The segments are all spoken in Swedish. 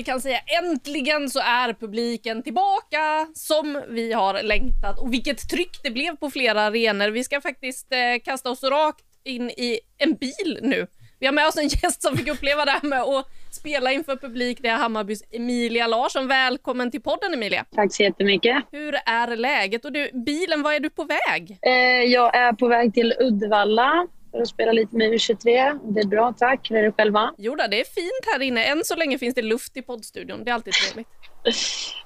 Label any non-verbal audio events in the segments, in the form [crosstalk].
vi kan säga äntligen så är publiken tillbaka som vi har längtat och vilket tryck det blev på flera arenor. Vi ska faktiskt eh, kasta oss rakt in i en bil nu. Vi har med oss en gäst som fick uppleva det här med att spela inför publik. Det är Hammarbys Emilia Larsson. Välkommen till podden Emilia. Tack så jättemycket. Hur är läget? Och du, bilen, var är du på väg? Eh, jag är på väg till Uddevalla för att spela lite med U23. Det är bra, tack. Hur är det själva? Jo då, det är fint här inne. Än så länge finns det luft i poddstudion. Det är alltid trevligt.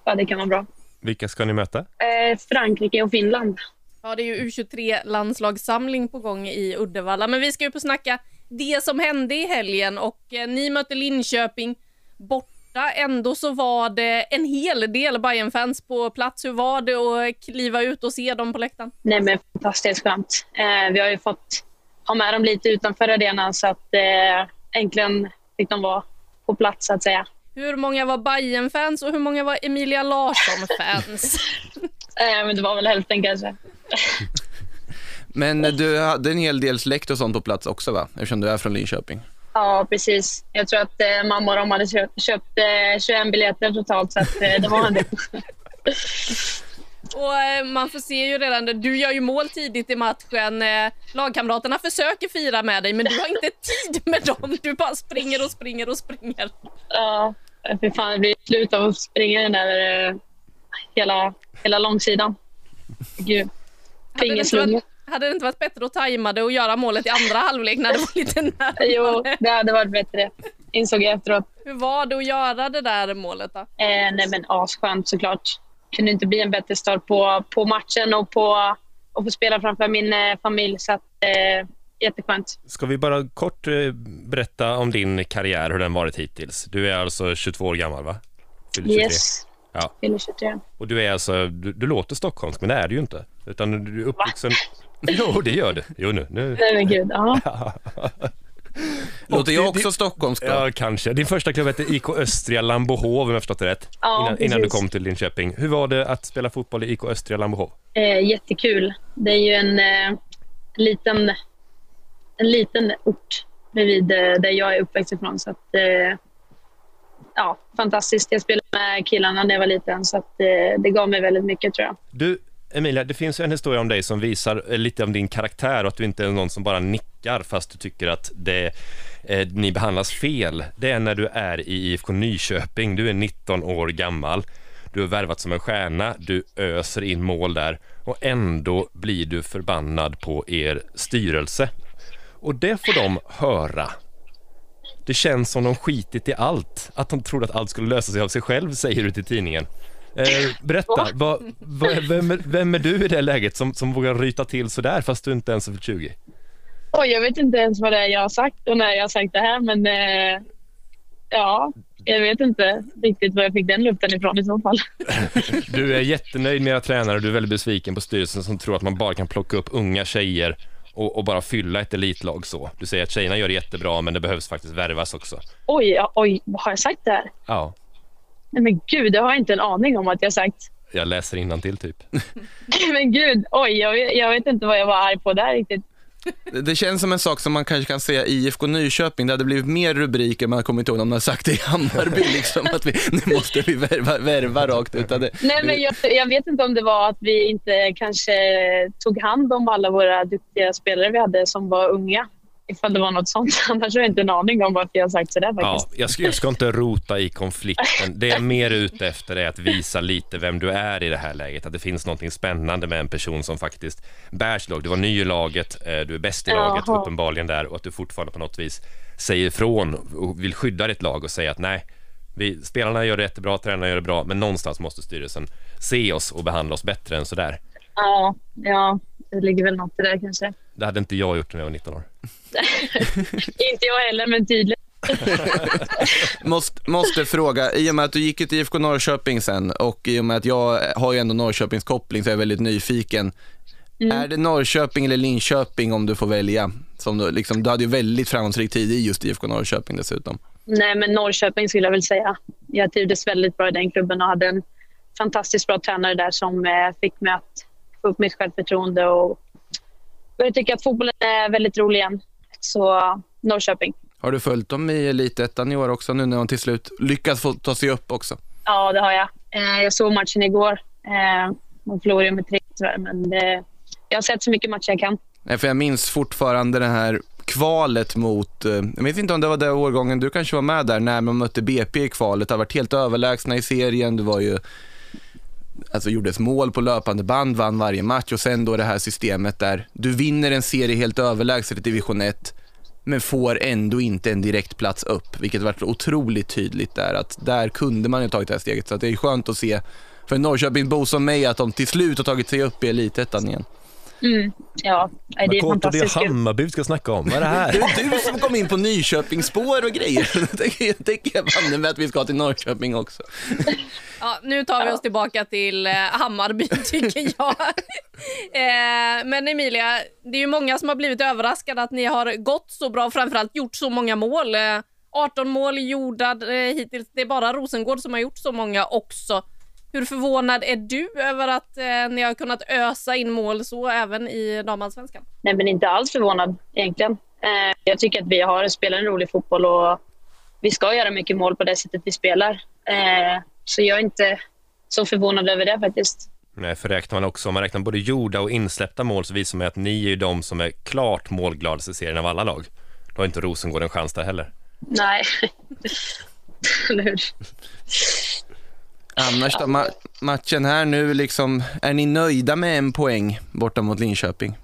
ja, det kan vara bra. Vilka ska ni möta? Eh, Frankrike och Finland. Ja, det är ju U23-landslagssamling på gång i Uddevalla. Men vi ska upp och snacka det som hände i helgen och eh, ni mötte Linköping borta. Ändå så var det en hel del bayern fans på plats. Hur var det att kliva ut och se dem på läktaren? Nej, men fantastiskt skönt. Eh, vi har ju fått ha med dem lite utanför arenan så att eh, äntligen fick de vara på plats så att säga. Hur många var bayern fans och hur många var Emilia Larsson-fans? [laughs] eh, men det var väl hälften kanske. [laughs] Men du hade en hel del släkt och sånt på plats också va? Eftersom du är från Linköping. Ja, precis. Jag tror att eh, mamma och de hade köpt, köpt eh, 21 biljetter totalt så att, eh, det var en del. [laughs] Och eh, man får se ju redan, du gör ju mål tidigt i matchen. Eh, lagkamraterna försöker fira med dig men du har inte tid med dem. Du bara springer och springer och springer. Ja, för fan det blir slut av att springa den där eh, hela, hela långsidan. Gud. Fingerslunga. Hade det inte varit bättre att tajma det och göra målet i andra halvlek när det var lite närmare? Jo, det hade varit bättre. Insåg jag efteråt. Hur var det att göra det där målet då? Eh, nej men asskönt såklart. Kunde inte bli en bättre start på, på matchen och på att få spela framför min eh, familj. Så att, eh, jätteskönt. Ska vi bara kort eh, berätta om din karriär, hur den varit hittills? Du är alltså 22 år gammal va? Fyller 23. Yes. Ja. Fyller 23. Och du är alltså, du, du låter stockholmsk men det är du ju inte. Utan du är uppvuxen... Va? [laughs] Jo, det gör det. Jo, nu. nu. Nej, men gud. Ja. [laughs] Låter jag också stockholmsk då? Ja, kanske. Din första klubb hette IK Östria Lambohov, om jag förstått det rätt. Ja, innan, innan, du kom till Linköping. Hur var det att spela fotboll i IK Östria Lambohov? Eh, jättekul. Det är ju en eh, liten, en liten ort bredvid eh, där jag är uppväxt ifrån. Så att, eh, ja, fantastiskt. Jag spelade med killarna när jag var liten, så att, eh, det gav mig väldigt mycket tror jag. Du, Emilia, det finns en historia om dig som visar eh, lite om din karaktär och att du inte är någon som bara nickar fast du tycker att det, eh, ni behandlas fel. Det är när du är i IFK Nyköping, du är 19 år gammal, du har värvat som en stjärna, du öser in mål där och ändå blir du förbannad på er styrelse. Och det får de höra. Det känns som de skitit i allt, att de trodde att allt skulle lösa sig av sig själv, säger du till tidningen. Eh, berätta, va, va, vem, är, vem, är du i det läget som, som vågar ryta till sådär fast du inte ens är för 20? Oj, jag vet inte ens vad det är jag har sagt och när jag har sagt det här men eh, ja, jag vet inte riktigt var jag fick den luften ifrån i så fall. [laughs] Du är jättenöjd med era tränare och du är väldigt besviken på styrelsen som tror att man bara kan plocka upp unga tjejer och, och, bara fylla ett elitlag så. Du säger att tjejerna gör det jättebra men det behövs faktiskt värvas också. Oj, oj, har jag sagt det här? Ja. Nej men gud, det har jag inte en aning om att jag sagt. Jag läser till typ. [laughs] men gud, oj, jag, jag, vet inte vad jag var arg på där riktigt. Det känns som en sak som man kanske kan säga IFK Nyköping. Det hade blivit mer rubriker, man kommer inte ihåg om de hade sagt det i Hammarby, [laughs] liksom, att vi, nu måste vi värva, värva rakt ut. Det, Nej, men jag, jag, vet inte om det var att vi inte kanske tog hand om alla våra duktiga spelare vi hade som var unga ifall det var något sånt. [laughs] Annars har jag inte en aning om varför jag har sagt sådär faktiskt. Ja, jag, ska, jag ska inte rota i konflikten. Det jag är mer ute efter är att visa lite vem du är i det här läget. Att det finns något spännande med en person som faktiskt bär sitt lag. Du var ny i laget, eh, du är bäst i laget Jaha. uppenbarligen där och att du fortfarande på något vis säger ifrån och vill skydda ditt lag och säga att nej, vi, spelarna gör det jättebra, tränarna gör det bra, men någonstans måste styrelsen se oss och behandla oss bättre än sådär. Ja, ja, det ligger väl något i det kanske. Det hade inte jag gjort när jag var 19 år. [laughs] inte jag heller, men tydligt. [laughs] måste, måste fråga, i och med att du gick till IFK Norrköping sen och i och med att jag har ju ändå Norrköpings koppling så är jag väldigt nyfiken. Mm. Är det Norrköping eller Linköping om du får välja? Som du, liksom, du hade ju väldigt framgångsrik tid i just IFK Norrköping dessutom. Nej, men Norrköping skulle jag väl säga. Jag trivdes väldigt bra i den klubben och hade en fantastiskt bra tränare där som eh, fick mig att få upp mitt självförtroende och började tycka att fotbollen är väldigt rolig igen. Så Norrköping. Har du följt dem i Elitettan i år också nu när de till slut lyckas få ta sig upp också? Ja, det har jag. Eh, jag såg matchen igår. Eh, de förlorade med tre tyvärr, men det, jag har sett så mycket matcher jag kan. Nej, för jag minns fortfarande det här kvalet mot, eh, jag vet inte om det var den årgången du kanske var med där, när man mötte BP i kvalet. Det har varit helt överlägsna i serien. Du var ju, alltså gjordes mål på löpande band, vann varje match och sen då det här systemet där du vinner en serie helt överlägset i division 1 men får ändå inte en direkt plats upp, vilket varit otroligt tydligt där. Att där kunde man ju tagit det här steget, så det är skönt att se för en Norrköpingsbo som mig att de till slut har tagit sig upp i elitettan igen. Mm. Ja, det är Vad kort och det är fantastiskt. Hammarby vi ska snacka om. Vad är det här? Det är du som kom in på Nyköpingsspår och grejer. [laughs] Det tänker jag- banne med att vi ska till Norrköping också. [laughs] Ja, nu tar vi oss tillbaka till eh, Hammarby, [laughs] tycker jag. eh, men Emilia, det är ju många som har blivit överraskade att ni har gått så bra och framförallt gjort så många mål. Eh, 18 mål gjorda eh, hittills. Det är bara Rosengård som har gjort så många också. Hur förvånad är du över att eh, ni har kunnat ösa in mål så även i damallsvenskan? Nej, men inte alls förvånad egentligen. Eh, jag tycker att vi har spelat en rolig fotboll och vi ska göra mycket mål på det sättet vi spelar. Eh, så jag är inte så förvånad över det faktiskt. Nej, för räknar man också, om man räknar både gjorda och insläppta mål så visar man att ni är ju de som är klart målgladaste i serien av alla lag. Då har inte Rosengård en chans där heller. Nej. [laughs] Eller hur? Annars då, ma- matchen här nu, liksom, är ni nöjda med en poäng borta mot Linköping?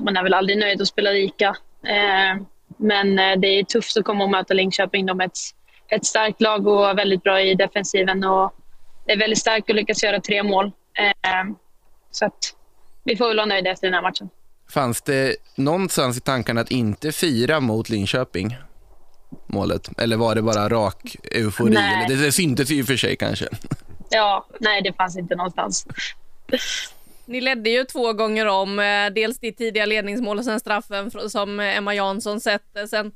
Man är väl aldrig nöjd att spela lika. Eh, men eh, det är tufft att komma och möta Linköping. De är ett, ett starkt lag och väldigt bra i defensiven. Och det är väldigt starkt att lyckas göra tre mål. Eh, så att vi får väl vara nöjda efter den här matchen. Fanns det någonstans i tankarna att inte fira mot Linköping? Målet? Eller var det bara rak eufori? Nej. Eller det, syntes och för sig kanske. Ja, nej, det fanns inte någonstans. Ni ledde ju två gånger om, eh, dels ditt tidiga ledningsmål och sen straffen som eh, Emma Jansson sätter. Sen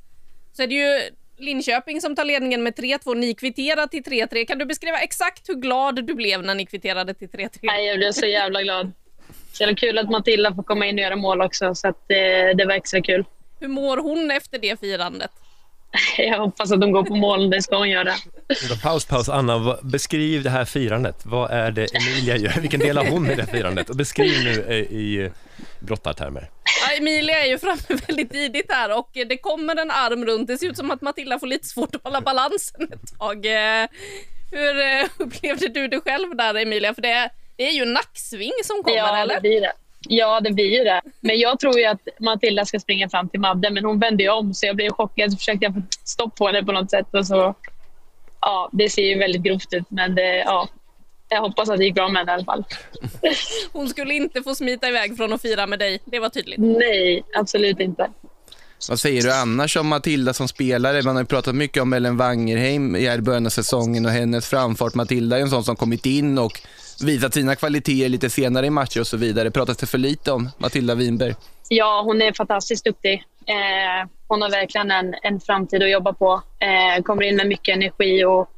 så är det ju Linköping som tar ledningen med 3-2. Ni kvitterar till 3-3. Kan du beskriva exakt hur glad du blev när ni kvitterade till 3-3? Nej, jag blev så jävla glad. Så jävla kul att Matilda får komma in och göra mål också. Så att, eh, det var extra kul. Hur mår hon efter det firandet? [laughs] Jag hoppas att de går på mål. Det ska hon göra. Paus, paus. Anna, beskriv det här firandet. Vad är det Emilia gör? Vilken del har hon i det firandet? Och beskriv nu eh, i brottartermer. Ja, Emilia är ju framme väldigt tidigt här och det kommer en arm runt. Det ser ut som att Matilda får lite svårt att hålla balansen ett tag. Eh, Hur eh, [laughs] upplevde du det själv där Emilia? För det, det är ju en nacksving som kommer Ja, eller? det blir det. Ja, det blir ju det. Men jag tror ju att Matilda ska springa fram till Madde, men hon vände ju om så jag blev chockad. Så försökte jag få stopp på henne på något sätt. Och så, ja, det ser ju väldigt grovt ut, men det, ja, jag hoppas att det gick bra med henne i alla fall. [laughs] Hon skulle inte få smita iväg från att fira med dig. Det var tydligt. Nej, absolut inte. Vad säger du annars om Matilda som spelare? Man har ju pratat mycket om Ellen Wangerheim i början av säsongen och hennes framfart. Matilda är en sån som kommit in och visat sina kvaliteter lite senare i matcher och så vidare. Pratas det för lite om Matilda Winberg? Ja, hon är fantastiskt duktig. Eh, hon har verkligen en, en framtid att jobba på. Eh, kommer in med mycket energi och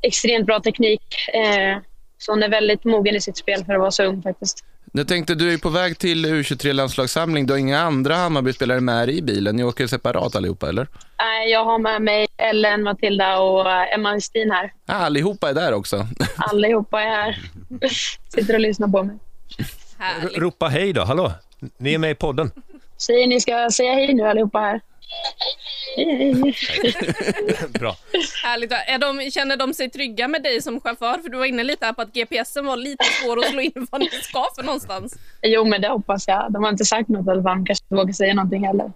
extremt bra teknik. Eh, så hon är väldigt mogen i sitt spel för att vara så ung faktiskt. Jag tänkte, du är på väg till U23-landslagssamling. Du har inga andra Hammarby-spelare med dig i bilen. Ni åker separat allihopa, eller? Eh, jag har med mig Ellen, Matilda och eh, Emma Westin här. Ah, allihopa är där också. [laughs] Allihopa är här. [laughs] Sitter och lyssnar på mig. Härligt. Ropa hej då, hallå! Ni är med i podden. Säger ni ska säga hej nu allihopa här. Hej, hej. [laughs] Bra. Härligt. Är de, känner de sig trygga med dig som chaufför? För du var inne lite här på att GPSen var lite svår att slå in var ni ska för någonstans. Jo, men det hoppas jag. De har inte sagt något i alla fall. De kanske inte vågar säga någonting heller.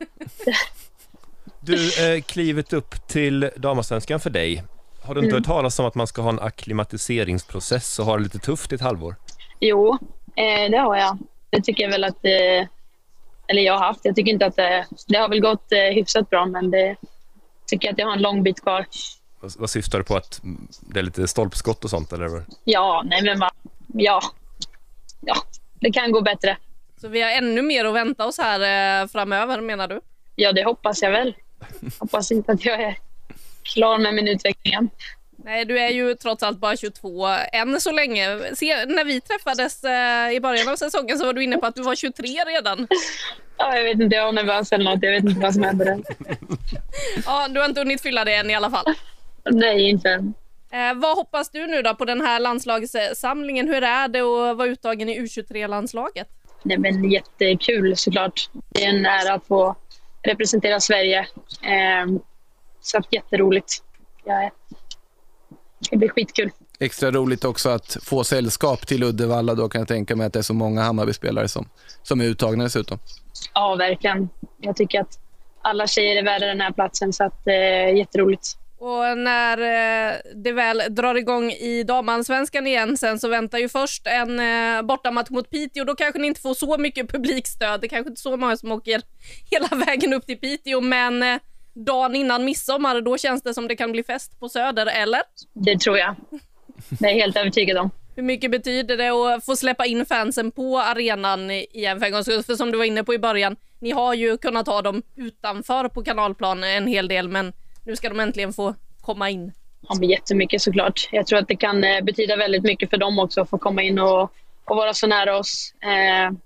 Du, eh, klivet upp till damallsvenskan för dig. Har du inte hört talas om att man ska ha en akklimatiseringsprocess och ha det lite tufft i ett halvår? Jo, eh, det har jag. Det tycker jag väl att... Eh, eller jag har haft. Jag tycker inte att det... Det har väl gått eh, hyfsat bra, men det tycker jag att jag har en lång bit kvar. Vad, vad syftar du på? Att det är lite stolpskott och sånt, eller? vad? Ja, nej men va. Ja. Ja, det kan gå bättre. Så vi har ännu mer att vänta oss här eh, framöver menar du? Ja, det hoppas jag väl. [laughs] Hoppas inte att jag är klar med min utveckling än. Nej, du är ju trots allt bara 22 än så länge. Se, när vi träffades eh, i början av säsongen så var du inne på att du var 23 redan. Ja, jag vet inte, jag var nervös eller något. Jag vet inte vad som hände där. Ja, du har inte hunnit fylla det än i alla fall. Nej, inte än. Eh, vad hoppas du nu då på den här landslagssamlingen? Hur är det att vara uttagen i U23-landslaget? Nej, men jättekul såklart. Det är en ära att få representera Sverige. Eh, så jätteroligt. Ja, det ska bli skitkul. Extra roligt också att få sällskap till Uddevalla. Då kan jag tänka mig att det är så många Hammarby-spelare som, som är uttagna dessutom. Ja, verkligen. Jag tycker att alla tjejer är värda den här platsen, så att, eh, jätteroligt. Och när eh, det väl drar igång i damallsvenskan igen sen så väntar ju först en eh, bortamatch mot Piteå. Då kanske ni inte får så mycket publikstöd. Det kanske inte är så många som åker hela [laughs] vägen upp till Piteå, men eh, dagen innan midsommar, då känns det som det kan bli fest på Söder, eller? Det tror jag. Det är jag helt övertygad om. Hur mycket betyder det att få släppa in fansen på arenan igen för en gångs skull? För som du var inne på i början, ni har ju kunnat ha dem utanför på kanalplan en hel del, men nu ska de äntligen få komma in. Ja, men jättemycket såklart. Jag tror att det kan eh, betyda väldigt mycket för dem också att få komma in och, och vara så nära oss. Eh,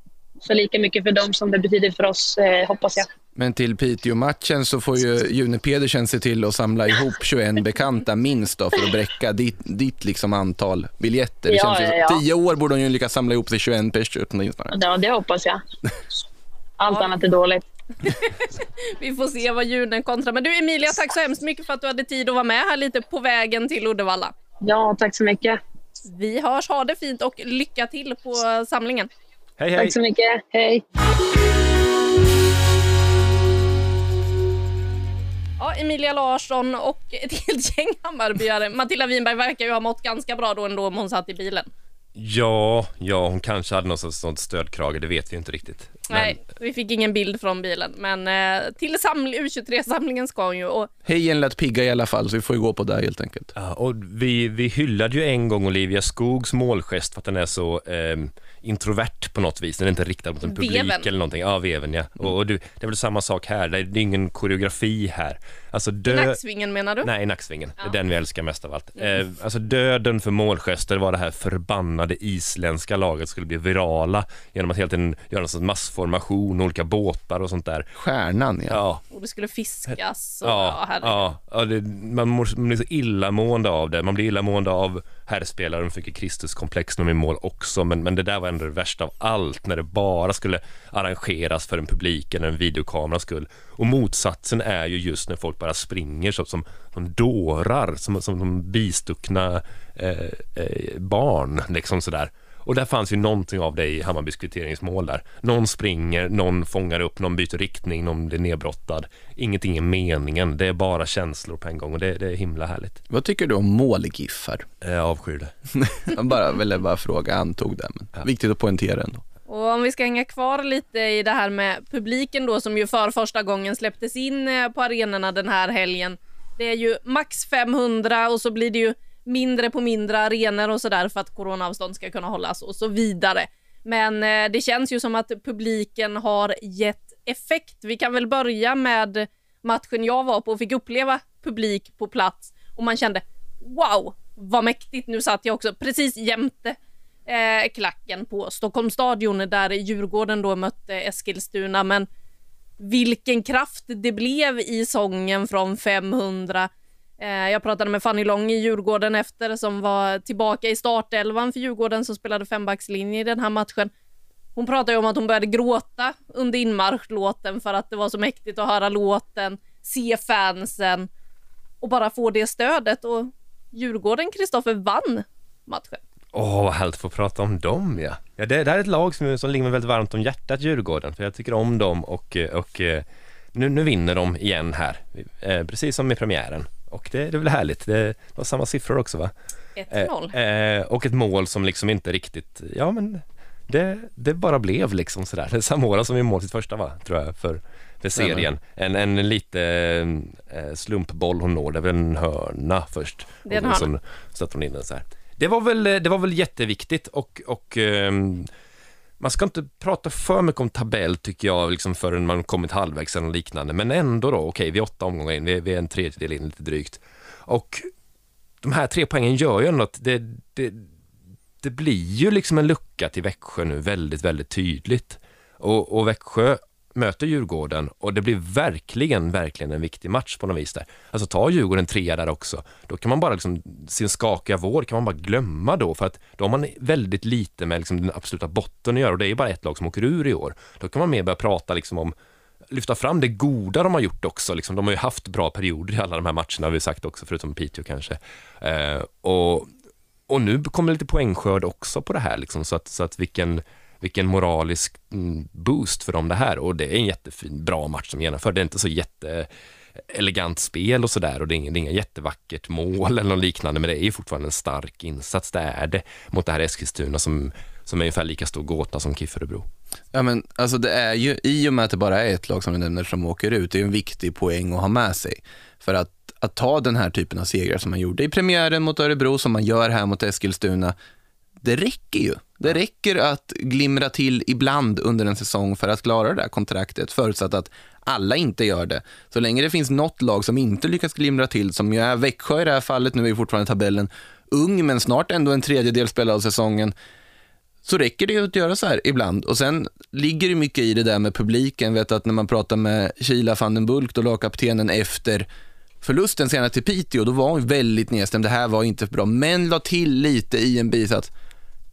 så lika mycket för dem som det betyder för oss, eh, hoppas jag. Men till Piteå-matchen så får ju June Pedersen se till att samla ihop 21 bekanta minst då, för att bräcka ditt, ditt liksom antal biljetter. Det Ja, känns ja, ja. Tio år borde hon ju lyckas samla ihop till 21 pers åtminstone. Ja, det hoppas jag. Allt Ja. annat är dåligt. [laughs] Vi får se vad julen kontrar. Men du Emilia, tack så hemskt mycket för att du hade tid att vara med här lite på vägen till Uddevalla. Ja, tack så mycket. Vi hörs, ha det fint och lycka till på samlingen. Hej, hej! Tack så mycket. Hej. Ja, Emilia Larsson och ett helt gäng Hammarbyare. Matilda Winberg verkar ju ha mått ganska bra då ändå om hon satt i bilen. Ja, ja, hon kanske hade något sånt stödkrage, det vet vi inte riktigt. Men, Nej, vi fick ingen bild från bilen. Men eh, till saml- U23-samlingen ska hon ju. Och Hejen lät pigga i alla fall, så vi får ju gå på det helt enkelt. Ja, och vi, vi hyllade ju en gång Olivia Skogs målgest för att den är så ehm, introvert på något vis. Den är inte riktad mot en publik Veven. eller någonting. Ja, veven ja. Och, och du, det är väl samma sak här, det är, det är ingen koreografi här. Alltså dö... nacksvingen menar du? Nej, nacksvingen. Det Ja. är den vi älskar mest av allt. Eh, alltså döden för målgester var det här förbannade isländska laget skulle bli virala genom att helt enkelt göra en sån massformation, olika båtar och sånt där. Stjärnan, ja. Ja, Och det skulle fiskas. Och, ja, Ja, ja, ja det, man, mår, man blir så illamående av det. Man blir illamående av herrspelaren, fick ju Kristuskomplex när de är i mål också, men, men det där var ändå det värsta av allt, när det bara skulle arrangeras för en publik eller en videokamera skull. Och motsatsen är ju just när folk bara springer så, som, som dårar, som, som, som bistuckna eh, eh, barn, liksom sådär. Och där fanns ju någonting av det i Hammarbys kvitteringsmål där. Någon springer, någon fångar upp, någon byter riktning, någon blir nedbrottad. Ingenting är meningen, det är bara känslor på en gång och det, det är himla härligt. Vad tycker du om målgiffar? Jag avskyr det. [laughs] Jag bara, ville bara fråga, antog det, men viktigt att poängtera ändå. Och om vi ska hänga kvar lite i det här med publiken då som ju för första gången släpptes in eh, på arenorna den här helgen. Det är ju max 500 och så blir det ju mindre på mindre arenor och sådär för att coronaavstånd ska kunna hållas och så vidare. Men eh, det känns ju som att publiken har gett effekt. Vi kan väl börja med matchen jag var på och fick uppleva publik på plats och man kände wow, vad mäktigt. Nu satt jag också precis jämte eh, klacken på Stockholms stadion där Djurgården då mötte Eskilstuna. Men vilken kraft det blev i sången från 500. Eh, jag pratade med Fanny Lång i Djurgården efter som var tillbaka i startelvan för Djurgården som spelade fembackslinje i den här matchen. Hon pratade ju om att hon började gråta under inmarschlåten för att det var så mäktigt att höra låten, se fansen och bara få det stödet. Och Djurgården, Kristoffer, vann matchen. Åh, vad härligt att få prata om dem ja. ja det, det här är ett lag som, som ligger mig väldigt varmt om hjärtat, Djurgården, för jag tycker om dem och, eh, och eh, nu, nu vinner de igen här, eh, precis som i premiären. Och det, det är väl härligt, det var samma siffror också va? 1-0. Eh, och ett mål som liksom inte riktigt, ja men det, det bara blev liksom sådär. Det är Samora som är mål sitt första va, tror jag, för, för serien. En, en lite eh, slumpboll hon når, det är väl en hörna först. Det är en och hörna. så sätter hon in den så här. Det var väl, eh, det var väl jätteviktigt och, och um, man ska inte prata för mycket om tabell tycker jag, liksom förrän man kommit halvvägs eller liknande. Men ändå då, okej, vi är åtta omgångar in, vi är, vi är en tredjedel in lite drygt. Och de här tre poängen gör ju ändå att det, det, det blir ju liksom en lucka till Växjö nu väldigt, väldigt tydligt. Och, och Växjö möter Djurgården och det blir verkligen, verkligen en viktig match på något vis där. Alltså tar Djurgården trea där också, då kan man bara liksom, sin skakiga vår kan man bara glömma då, för att då har man väldigt lite med liksom den absoluta botten att göra och det är bara ett lag som åker ur i år. Då kan man mer börja prata liksom om lyfta fram det goda de har gjort också. Liksom, de har ju haft bra perioder i alla de här matcherna, har vi sagt också, förutom Piteå kanske. Eh, och, och nu kommer lite poängskörd också på det här, liksom, så, att, så att vilken, vilken moralisk mm, boost för dem det här. Och det är en jättefin, bra match som genomför. Det är inte så jätte elegant spel och sådär och det är inget, det är inget jättevackert mål eller något liknande, men det är ju fortfarande en stark insats, det är det, mot det här Eskilstuna som, som är ungefär lika stor gåta som KIF Örebro. Ja, men alltså det är ju, i och med att det bara är ett lag som du nämner som åker ut, det är en viktig poäng att ha med sig. För att, att ta den här typen av segrar som man gjorde i premiären mot Örebro, som man gör här mot Eskilstuna, det räcker ju. Det räcker att glimra till ibland under en säsong för att klara det där kontraktet, förutsatt att alla inte gör det. Så länge det finns något lag som inte lyckas glimra till, som ju är Växjö i det här fallet, nu är fortfarande tabellen ung, men snart ändå en tredjedel spelare av säsongen, så räcker det ju att göra så här ibland. Och sen ligger det mycket i det där med publiken. Vet att när man pratar med Kila van den Bulk, då lagkaptenen efter förlusten senare till Piteå, då var hon väldigt nedstämd. Det här var inte bra, men la till lite i en bisats.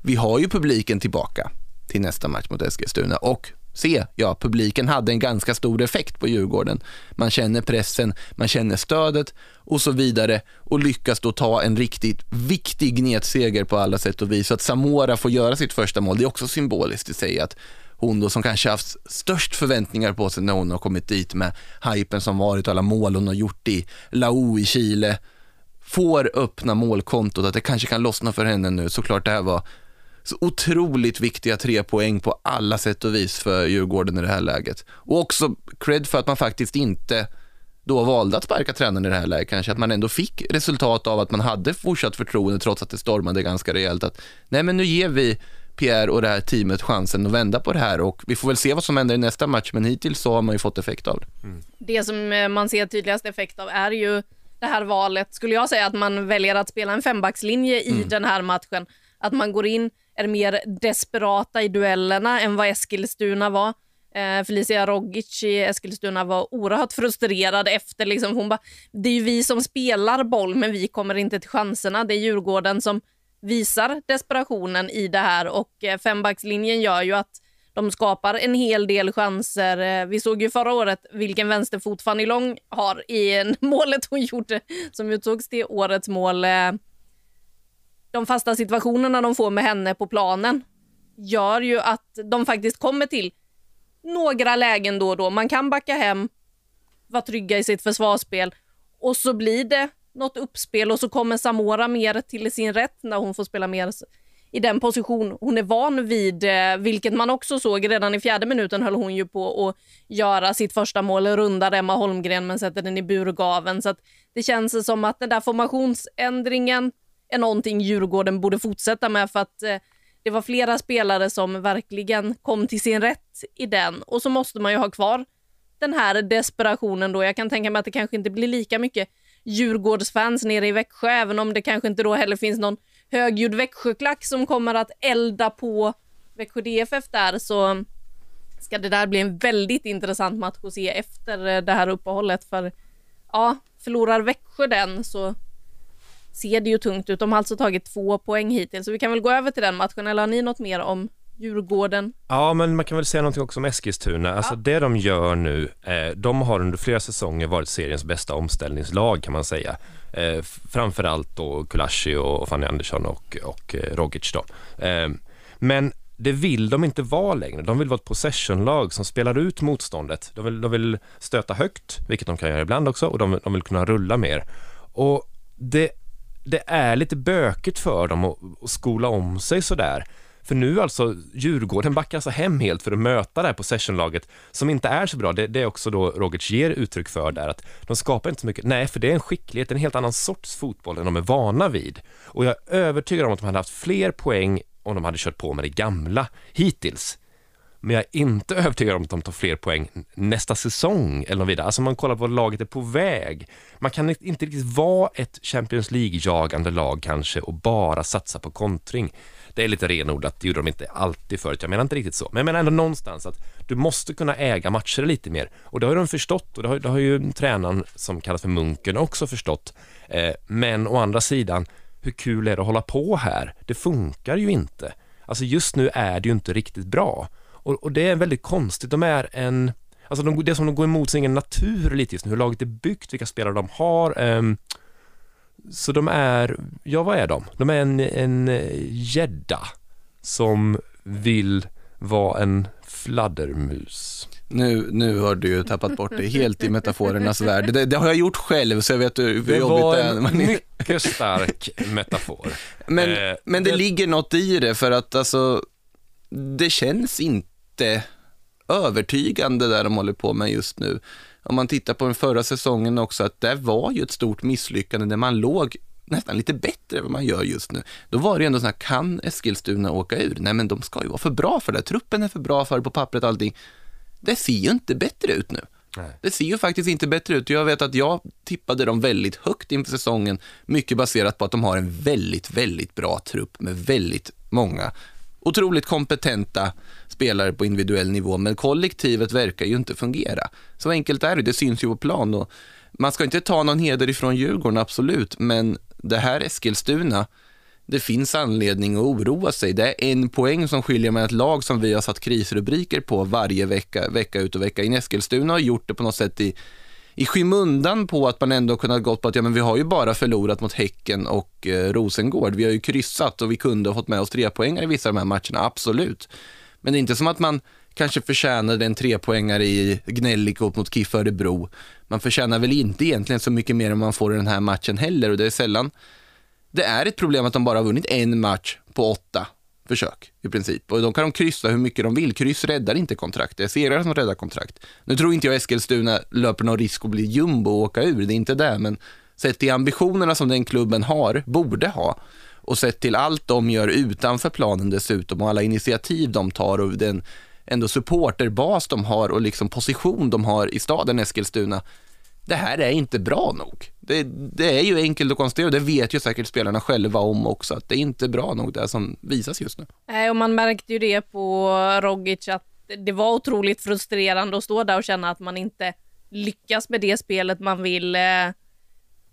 Vi har ju publiken tillbaka till nästa match mot Eskilstuna och se, ja, publiken hade en ganska stor effekt på Djurgården. Man känner pressen, man känner stödet och så vidare och lyckas då ta en riktigt viktig gnetseger på alla sätt och vis. Så att Samora får göra sitt första mål, det är också symboliskt i sig att hon då som kanske haft störst förväntningar på sig när hon har kommit dit med hypen som varit, alla mål hon har gjort i Lao i Chile, får öppna målkontot, att det kanske kan lossna för henne nu. Såklart det här var så otroligt viktiga tre poäng på alla sätt och vis för Djurgården i det här läget. Och också cred för att man faktiskt inte då valde att sparka tränaren i det här läget. Kanske att man ändå fick resultat av att man hade fortsatt förtroende trots att det stormade ganska rejält. Att nej, men nu ger vi Pierre och det här teamet chansen att vända på det här och vi får väl se vad som händer i nästa match, men hittills så har man ju fått effekt av det. Mm. Det som eh, man ser tydligast effekt av är ju det här valet, skulle jag säga, att man väljer att spela en fembackslinje i mm. den här matchen. Att man går in är mer desperata i duellerna än vad Eskilstuna var. Eh, Felicia Rogic i Eskilstuna var oerhört frustrerad efter. Liksom, hon bara, det är ju vi som spelar boll, men vi kommer inte till chanserna. Det är Djurgården som visar desperationen i det här och eh, fembackslinjen gör ju att de skapar en hel del chanser. Eh, vi såg ju förra året vilken vänsterfot Fanny Long har i [laughs] målet hon gjorde som utsågs till årets mål. Eh, de fasta situationerna de får med henne på planen gör ju att de faktiskt kommer till några lägen då och då. Man kan backa hem, vara trygga i sitt försvarsspel och så blir det något uppspel och så kommer Samora mer till sin rätt när hon får spela mer i den position hon är van vid, eh, vilket man också såg redan i fjärde minuten höll hon ju på att göra sitt första mål, rundar Emma Holmgren men sätter den i burgaven. Så det känns som att den där formationsändringen är någonting Djurgården borde fortsätta med för att eh, det var flera spelare som verkligen kom till sin rätt i den och så måste man ju ha kvar den här desperationen då. Jag kan tänka mig att det kanske inte blir lika mycket Djurgårdsfans nere i Växjö, även om det kanske inte då heller finns någon högljudd Växjöklack som kommer att elda på Växjö DFF där, så ska det där bli en väldigt intressant match att se efter eh, det här uppehållet. För ja, förlorar Växjö den så ser det ju tungt ut. De har alltså tagit två poäng hittills, så vi kan väl gå över till den matchen. Eller har ni något mer om Djurgården? Ja, men man kan väl säga någonting också om Eskilstuna. Alltså ja. det de gör nu, eh, de har under flera säsonger varit seriens bästa omställningslag kan man säga. Eh, framförallt då Kulashi och Fanny Andersson och, och eh, Rogic då. Eh, men det vill de inte vara längre. De vill vara ett possessionlag som spelar ut motståndet. De vill, de vill stöta högt, vilket de kan göra ibland också, och de, de vill kunna rulla mer. Och det det är lite bökigt för dem att, att skola om sig sådär. För nu alltså, Djurgården backar alltså hem helt för att möta det här possessionlaget som inte är så bra. Det, det är också då Rogic ger uttryck för där, att de skapar inte så mycket. Nej, för det är en skicklighet, en helt annan sorts fotboll än de är vana vid. Och jag är övertygad om att de hade haft fler poäng om de hade kört på med det gamla hittills. Men jag är inte övertygad om att de tar fler poäng nästa säsong eller något vidare. Alltså man kollar på vad laget är på väg. Man kan inte riktigt vara ett Champions League-jagande lag kanske och bara satsa på kontring. Det är lite renodlat, det gjorde de inte alltid förut. Jag menar inte riktigt så. Men jag menar ändå någonstans att Du måste kunna äga matcher lite mer. Och det har de förstått och det har, det har ju tränaren som kallas för Munken också förstått. Eh, men å andra sidan, hur kul är det att hålla på här? Det funkar ju inte. Alltså just nu är det ju inte riktigt bra. Och, och det är väldigt konstigt. De är en... Alltså de, det som de går emot sin egen natur lite just nu, hur laget är byggt, vilka spelare de har. Um, så de är, ja vad är de? De är en, en eh, gädda som vill vara en fladdermus. Nu, nu har du ju tappat bort det helt i metaforernas värld. Det, det har jag gjort själv så jag vet hur Det jobbigt var det är. en Man- mycket stark metafor. [laughs] Men, Eh, men det det- ligger något i det för att alltså, det känns inte övertygande där de håller på med just nu. Om man tittar på den förra säsongen också, att det var ju ett stort misslyckande när man låg nästan lite bättre än vad man gör just nu. Då var det ju ändå så här, kan Eskilstuna åka ur? Nej, men de ska ju vara för bra för det. Truppen är för bra för det på pappret och allting. Det ser ju inte bättre ut nu. Nej. Det ser ju faktiskt inte bättre ut. Jag vet att jag tippade dem väldigt högt inför säsongen, mycket baserat på att de har en väldigt, väldigt bra trupp med väldigt många otroligt kompetenta spelare på individuell nivå, men kollektivet verkar ju inte fungera. Så enkelt är det, det syns ju på plan. Och man ska inte ta någon heder ifrån Djurgården, absolut, men det här Eskilstuna, det finns anledning att oroa sig. Det är en poäng som skiljer med ett lag som vi har satt krisrubriker på varje vecka, vecka ut och vecka in. Eskilstuna har gjort det på något sätt i, i skymundan på att man ändå kunnat gått på att ja, men vi har ju bara förlorat mot Häcken och eh, Rosengård. Vi har ju kryssat och vi kunde ha fått med oss tre poängar i vissa av de här matcherna, absolut. Men det är inte som att man kanske förtjänade en trepoängare i Gnällikot mot KIF Örebro. Man förtjänar väl inte egentligen så mycket mer än man får i den här matchen heller och det är sällan det är ett problem att de bara har vunnit en match på åtta försök i princip. Och de kan de kryssa hur mycket de vill. Kryss räddar inte kontrakt. Det är segrar som räddar kontrakt. Nu tror inte jag Eskilstuna löper någon risk att bli jumbo och åka ur. Det är inte det, men sett till ambitionerna som den klubben har, borde ha, och sett till allt de gör utanför planen dessutom och alla initiativ de tar och den ändå supporterbas de har och liksom position de har i staden Eskilstuna. Det här är inte bra nog. Det, det är ju enkelt att konstatera och det vet ju säkert spelarna själva om också, att det är inte bra nog det som visas just nu. Nej, och man märkte ju det på Rogic att det var otroligt frustrerande att stå där och känna att man inte lyckas med det spelet man vill. Eh,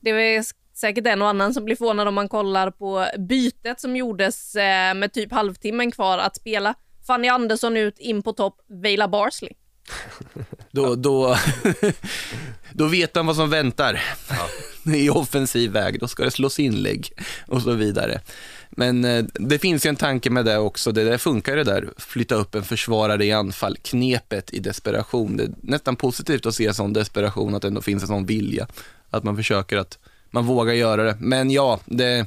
det är säkert en och annan som blir förvånad om man kollar på bytet som gjordes eh, med typ halvtimmen kvar att spela. Fanny Andersson ut in på topp, Veila Barsley. Då, då, [laughs] då vet man vad som väntar i [laughs] offensiv väg. Då ska det slås inlägg och så vidare. Men eh, det finns ju en tanke med det också. Det där funkar det där, flytta upp en försvarare i anfall, knepet i desperation. Det är nästan positivt att se sån desperation, att det ändå finns en sån vilja. Att man försöker att, man vågar göra det. Men ja, det,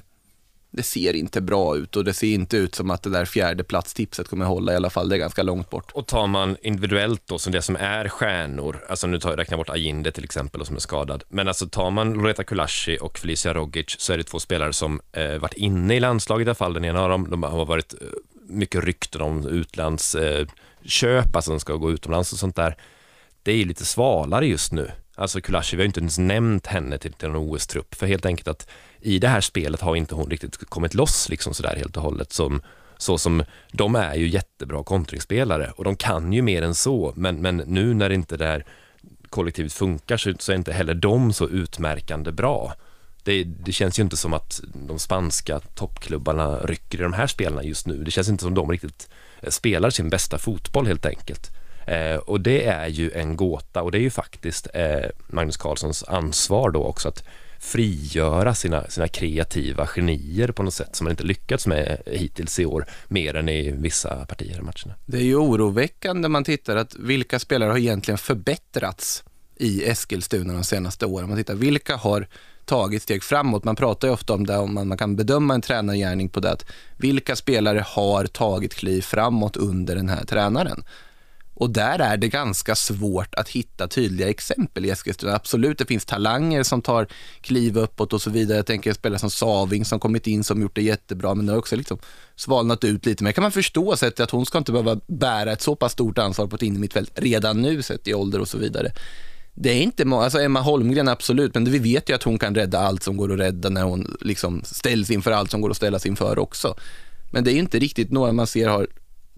det ser inte bra ut och det ser inte ut som att det där fjärde platstipset kommer hålla i alla fall. Det är ganska långt bort. Och tar man individuellt då, som det som är stjärnor, alltså nu tar jag räknar bort Ajinde till exempel, och som är skadad, men alltså tar man Loreta Kulashi och Felicia Rogic så är det två spelare som eh, varit inne i landslaget i alla fall. Den ena av dem, de har varit eh, mycket rykten om utlandsköp, eh, köp, alltså de ska gå utomlands och sånt där. Det är lite svalare just nu. Alltså Kulashi, vi har inte ens nämnt henne till, till någon OS-trupp, för helt enkelt att i det här spelet har inte hon riktigt kommit loss liksom sådär helt och hållet som så som de är ju jättebra kontringsspelare och de kan ju mer än så, men, men nu när inte det här kollektivet funkar så, så är inte heller de så utmärkande bra. Det, det känns ju inte som att de spanska toppklubbarna rycker i de här spelarna just nu. Det känns inte som de riktigt eh, spelar sin bästa fotboll helt enkelt. Eh, och det är ju en gåta och det är ju faktiskt eh, Magnus Carlssons ansvar då också att frigöra sina, sina kreativa genier på något sätt som man inte lyckats med hittills i år, mer än i vissa partier i matcherna. Det är ju oroväckande man tittar att vilka spelare har egentligen förbättrats i Eskilstuna de senaste åren. Man tittar vilka har tagit steg framåt. Man pratar ju ofta om det, om man, man kan bedöma en tränargärning på det, att vilka spelare har tagit kliv framåt under den här tränaren. Och där är det ganska svårt att hitta tydliga exempel i Eskilstuna. Absolut, det finns talanger som tar kliv uppåt och så vidare. Jag tänker spelare som Saving som kommit in som gjort det jättebra, men det har också liksom svalnat ut lite. Men kan man förstå sett att hon ska inte behöva bära ett så pass stort ansvar på ett innermittfält redan nu sett i ålder och så vidare. Det är inte många, alltså Emma Holmgren absolut, men vi vet ju att hon kan rädda allt som går att rädda när hon liksom ställs inför allt som går att ställas inför också. Men det är inte riktigt några man ser har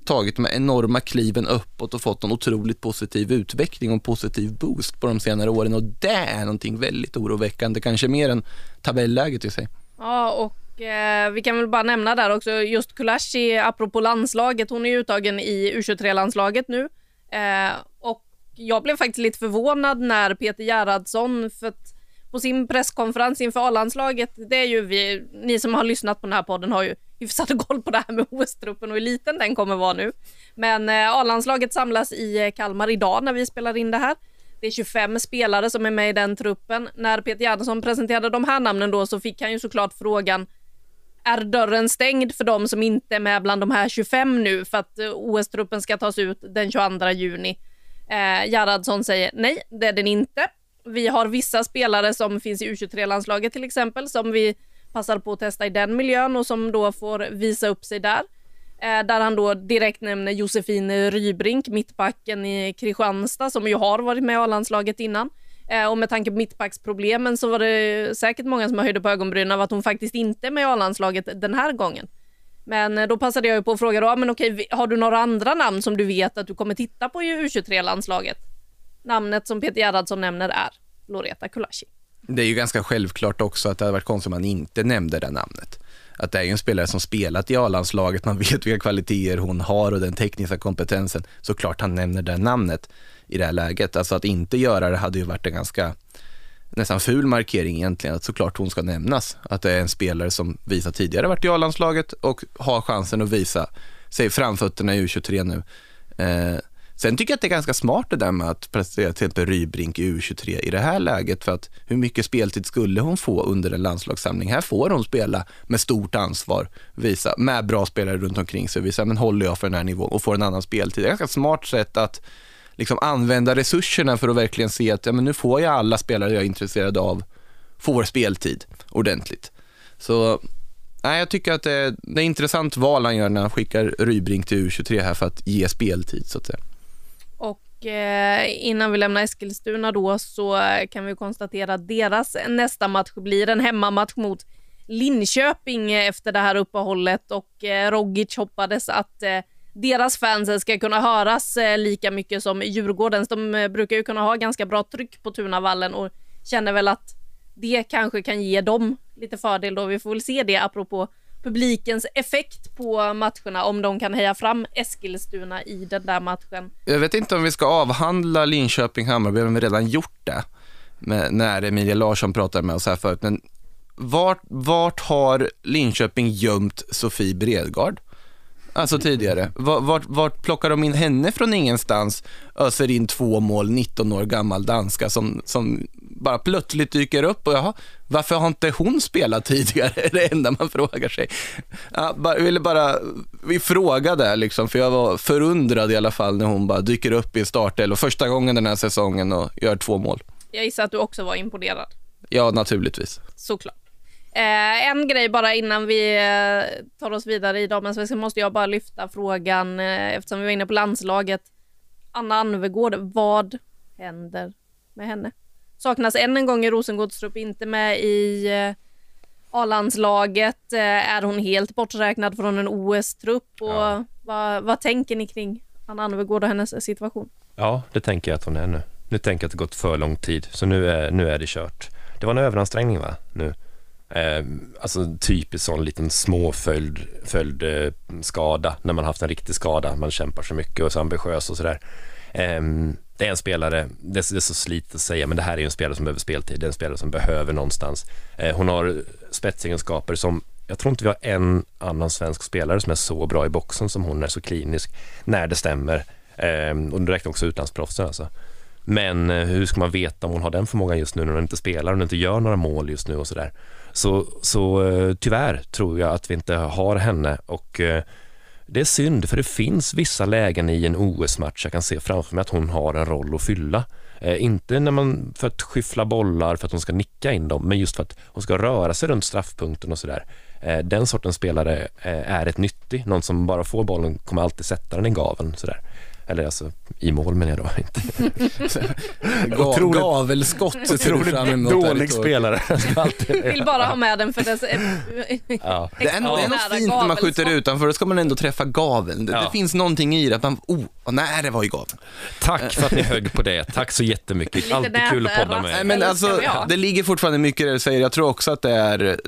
tagit de enorma kliven uppåt och fått en otroligt positiv utveckling och en positiv boost på de senare åren och det är någonting väldigt oroväckande, kanske mer än tabelläget i sig. Ja, och eh, vi kan väl bara nämna där också just Kulashi, apropå landslaget, hon är ju uttagen i U23-landslaget nu. Eh, och jag blev faktiskt lite förvånad när Peter Gerhardsson, för att på sin presskonferens inför A-landslaget, det är ju vi, ni som har lyssnat på den här podden har ju hyfsat [laughs] koll på det här med OS-truppen och hur liten den kommer vara nu. Men eh, A-landslaget samlas i eh, Kalmar idag när vi spelar in det här. Det är 25 spelare som är med i den truppen. När Peter Gerhardsson presenterade de här namnen då så fick han ju såklart frågan är dörren stängd för de som inte är med bland de här 25 nu för att eh, OS-truppen ska tas ut den 22 juni? Eh, Gerhardsson säger nej, det är den inte. Vi har vissa spelare som finns i U23-landslaget till exempel som vi passar på att testa i den miljön och som då får visa upp sig där. Eh, där han då direkt nämner Josefin Rybrink, mittbacken i Kristianstad som ju har varit med i A-landslaget innan. Eh, och med tanke på mittbacksproblemen så var det säkert många som höjde på ögonbrynen av att hon faktiskt inte är med i A-landslaget den här gången. Men eh, då passade jag ju på att fråga då, ah, men okej, har du några andra namn som du vet att du kommer titta på i U23-landslaget? Namnet som Peter Gerhardsson nämner är Loreta Kulashi. Det är ju ganska självklart också att det hade varit konstigt om man inte nämnde det namnet. Att det är ju en spelare som spelat i A-landslaget, man vet vilka kvaliteter hon har och den tekniska kompetensen. Såklart han nämner det namnet i det här läget. Alltså att inte göra det hade ju varit en ganska nästan ful markering egentligen, att såklart hon ska nämnas. Att det är en spelare som visat tidigare varit i A-landslaget och har chansen att visa sig framfötterna i U23 nu. Eh, Sen tycker jag att det är ganska smart det där med att placera till exempel Rybrink i U23 i det här läget för att hur mycket speltid skulle hon få under en landslagssamling? Här får hon spela med stort ansvar, visa, med bra spelare runt omkring sig, visa, men håller jag för den här nivån och får en annan speltid. Det är ett ganska smart sätt att liksom använda resurserna för att verkligen se att ja, men nu får jag alla spelare jag är intresserad av får speltid ordentligt. Så nej, jag tycker att det är, det är intressant val han gör när han skickar Rybrink till U23 här för att ge speltid så att säga. Och eh, innan vi lämnar Eskilstuna då så eh, kan vi konstatera att deras nästa match blir en hemmamatch mot Linköping efter det här uppehållet och eh, Rogic hoppades att eh, deras fans ska kunna höras eh, lika mycket som Djurgårdens. De eh, brukar ju kunna ha ganska bra tryck på Tunavallen och känner väl att det kanske kan ge dem lite fördel då. Vi får väl se det apropå publikens effekt på matcherna om de kan heja fram Eskilstuna i den där matchen. Jag vet inte om vi ska avhandla Linköping-Hammarby, vi har redan gjort det med, när Emilia Larsson pratade med oss här förut. Men vart, vart har Linköping gömt Sofie Bredgard? Alltså tidigare. Vart, vart plockar de in henne från ingenstans? Öser in två mål, 19 år gammal danska som, som bara plötsligt dyker upp och jaha, varför har inte hon spelat [laughs] tidigare? är det enda man frågar sig. Jag ville bara, vi frågade liksom, för jag var förundrad i alla fall när hon bara dyker upp i startelvan första gången den här säsongen och gör två mål. Jag gissar att du också var imponerad. Ja, naturligtvis. Såklart. Eh, en grej bara innan vi eh, tar oss vidare i damallsvenskan måste jag bara lyfta frågan eh, eftersom vi var inne på landslaget. Anna Anvegård, vad händer med henne? Saknas än en gång i Rosengårdstrupp, inte med i eh, A-landslaget. Eh, är hon helt borträknad från en OS-trupp? Och ja. vad, vad tänker ni kring Anna Anvegård och hennes situation? Ja, det tänker jag att hon är nu. Nu tänker jag att det gått för lång tid, så nu är, nu är det kört. Det var en överansträngning va, nu? Eh, alltså typiskt sån liten småföljd följd, eh, skada när man haft en riktig skada. Man kämpar så mycket och är så ambitiös och sådär. Eh, det är en spelare, det är, så slitet att säga, men det här är en spelare som behöver speltid. Det är en spelare som behöver någonstans. Eh, hon har spetsegenskaper som jag tror inte vi har en annan svensk spelare som är så bra i boxen som hon är, så klinisk när det stämmer. Eh, och du räknar också utlandsproffsen alltså. Men eh, hur ska man veta om hon har den förmågan just nu när hon inte spelar, och inte gör några mål just nu och sådär. Så, så tyvärr tror jag att vi inte har henne och det är synd för det finns vissa lägen i en OS-match jag kan se framför mig att hon har en roll att fylla. Eh, inte när man för att skyffla bollar för att hon ska nicka in dem, men just för att hon ska röra sig runt straffpunkten och sådär. Eh, den sortens spelare eh, är ett nyttig, någon som bara får bollen kommer alltid sätta den i gaven. Sådär. Eller alltså i mål menar jag då. Inte. [laughs] Ga, Otroligt- gavelskott ser du fram dålig spelare. [laughs] Vill bara ha med den för dess... ja. [laughs] Det är, nog- det är nära fint när man skjuter utanför, då ska man ändå träffa gaveln. Det, Ja. det finns någonting i det, att man, oh, nej det var ju gaveln. Tack för att ni högg på det. Tack så jättemycket. Alltid kul att podda med Nej, er. men alltså, det ligger fortfarande mycket i det du säger. Jag tror också att det är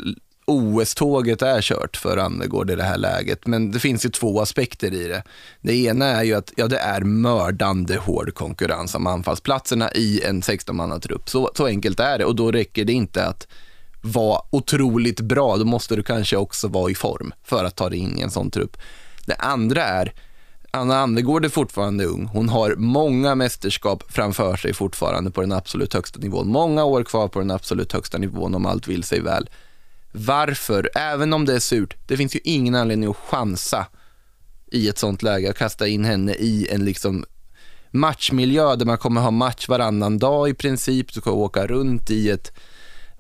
OS-tåget är kört för Annegård i det här läget. Men det finns ju två aspekter i det. Det ena är ju att ja, det är mördande hård konkurrens om anfallsplatserna i en 16-mannatrupp. Så, så enkelt är det och då räcker det inte att vara otroligt bra. Då måste du kanske också vara i form för att ta dig in i en sån trupp. Det andra är Anna Annegård är fortfarande ung. Hon har många mästerskap framför sig fortfarande på den absolut högsta nivån. Många år kvar på den absolut högsta nivån om allt vill sig väl. Varför? Även om det är surt, det finns ju ingen anledning att chansa i ett sånt läge och kasta in henne i en liksom matchmiljö där man kommer ha match varannan dag i princip. Du ska åka runt i ett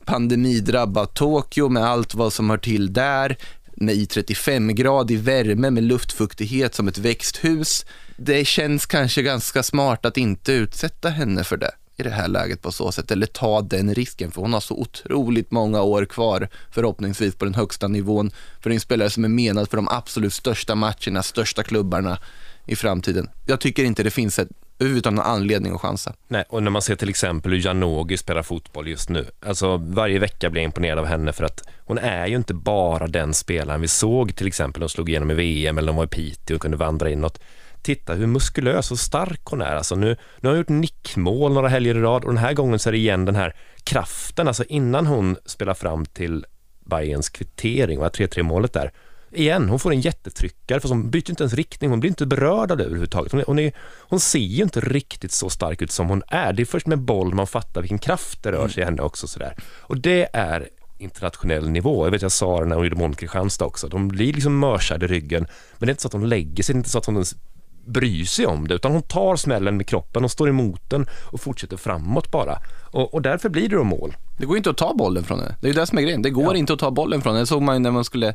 pandemidrabbat Tokyo med allt vad som hör till där med i 35-gradig värme med luftfuktighet som ett växthus. Det känns kanske ganska smart att inte utsätta henne för det i det här läget på så sätt, eller ta den risken, för hon har så otroligt många år kvar, förhoppningsvis på den högsta nivån, för en spelare som är menad för de absolut största matcherna, största klubbarna i framtiden. Jag tycker inte det finns ett, överhuvudtaget någon anledning att chansa. Nej, och när man ser till exempel hur Janogy spelar fotboll just nu. Alltså varje vecka blir jag imponerad av henne för att hon är ju inte bara den spelaren vi såg till exempel när hon slog igenom i VM eller när hon var i Piteå och kunde vandra inåt. Titta hur muskulös och stark hon är. Alltså nu, nu har hon gjort nickmål några helger i rad och den här gången så är det igen den här kraften. Alltså innan hon spelar fram till Bayerns kvittering, 3-3 målet där. Igen, hon får en jättetryckare för hon byter inte ens riktning, hon blir inte berörd av det överhuvudtaget. Hon, är, hon, är, hon ser ju inte riktigt så stark ut som hon är. Det är först med boll man fattar vilken kraft det rör sig i henne också. Sådär. Och det är internationell nivå. Jag vet jag sa det när hon gjorde mål mot Kristianstad också. De blir liksom mörsade i ryggen, men det är inte så att hon lägger sig, det är inte så att hon bryr sig om det, utan hon tar smällen med kroppen och står emot den och fortsätter framåt bara. Och, och därför blir det då mål. Det går inte att ta bollen från henne. Det är ju det som är grejen. Det går inte att ta bollen från henne. Det såg man ju när man skulle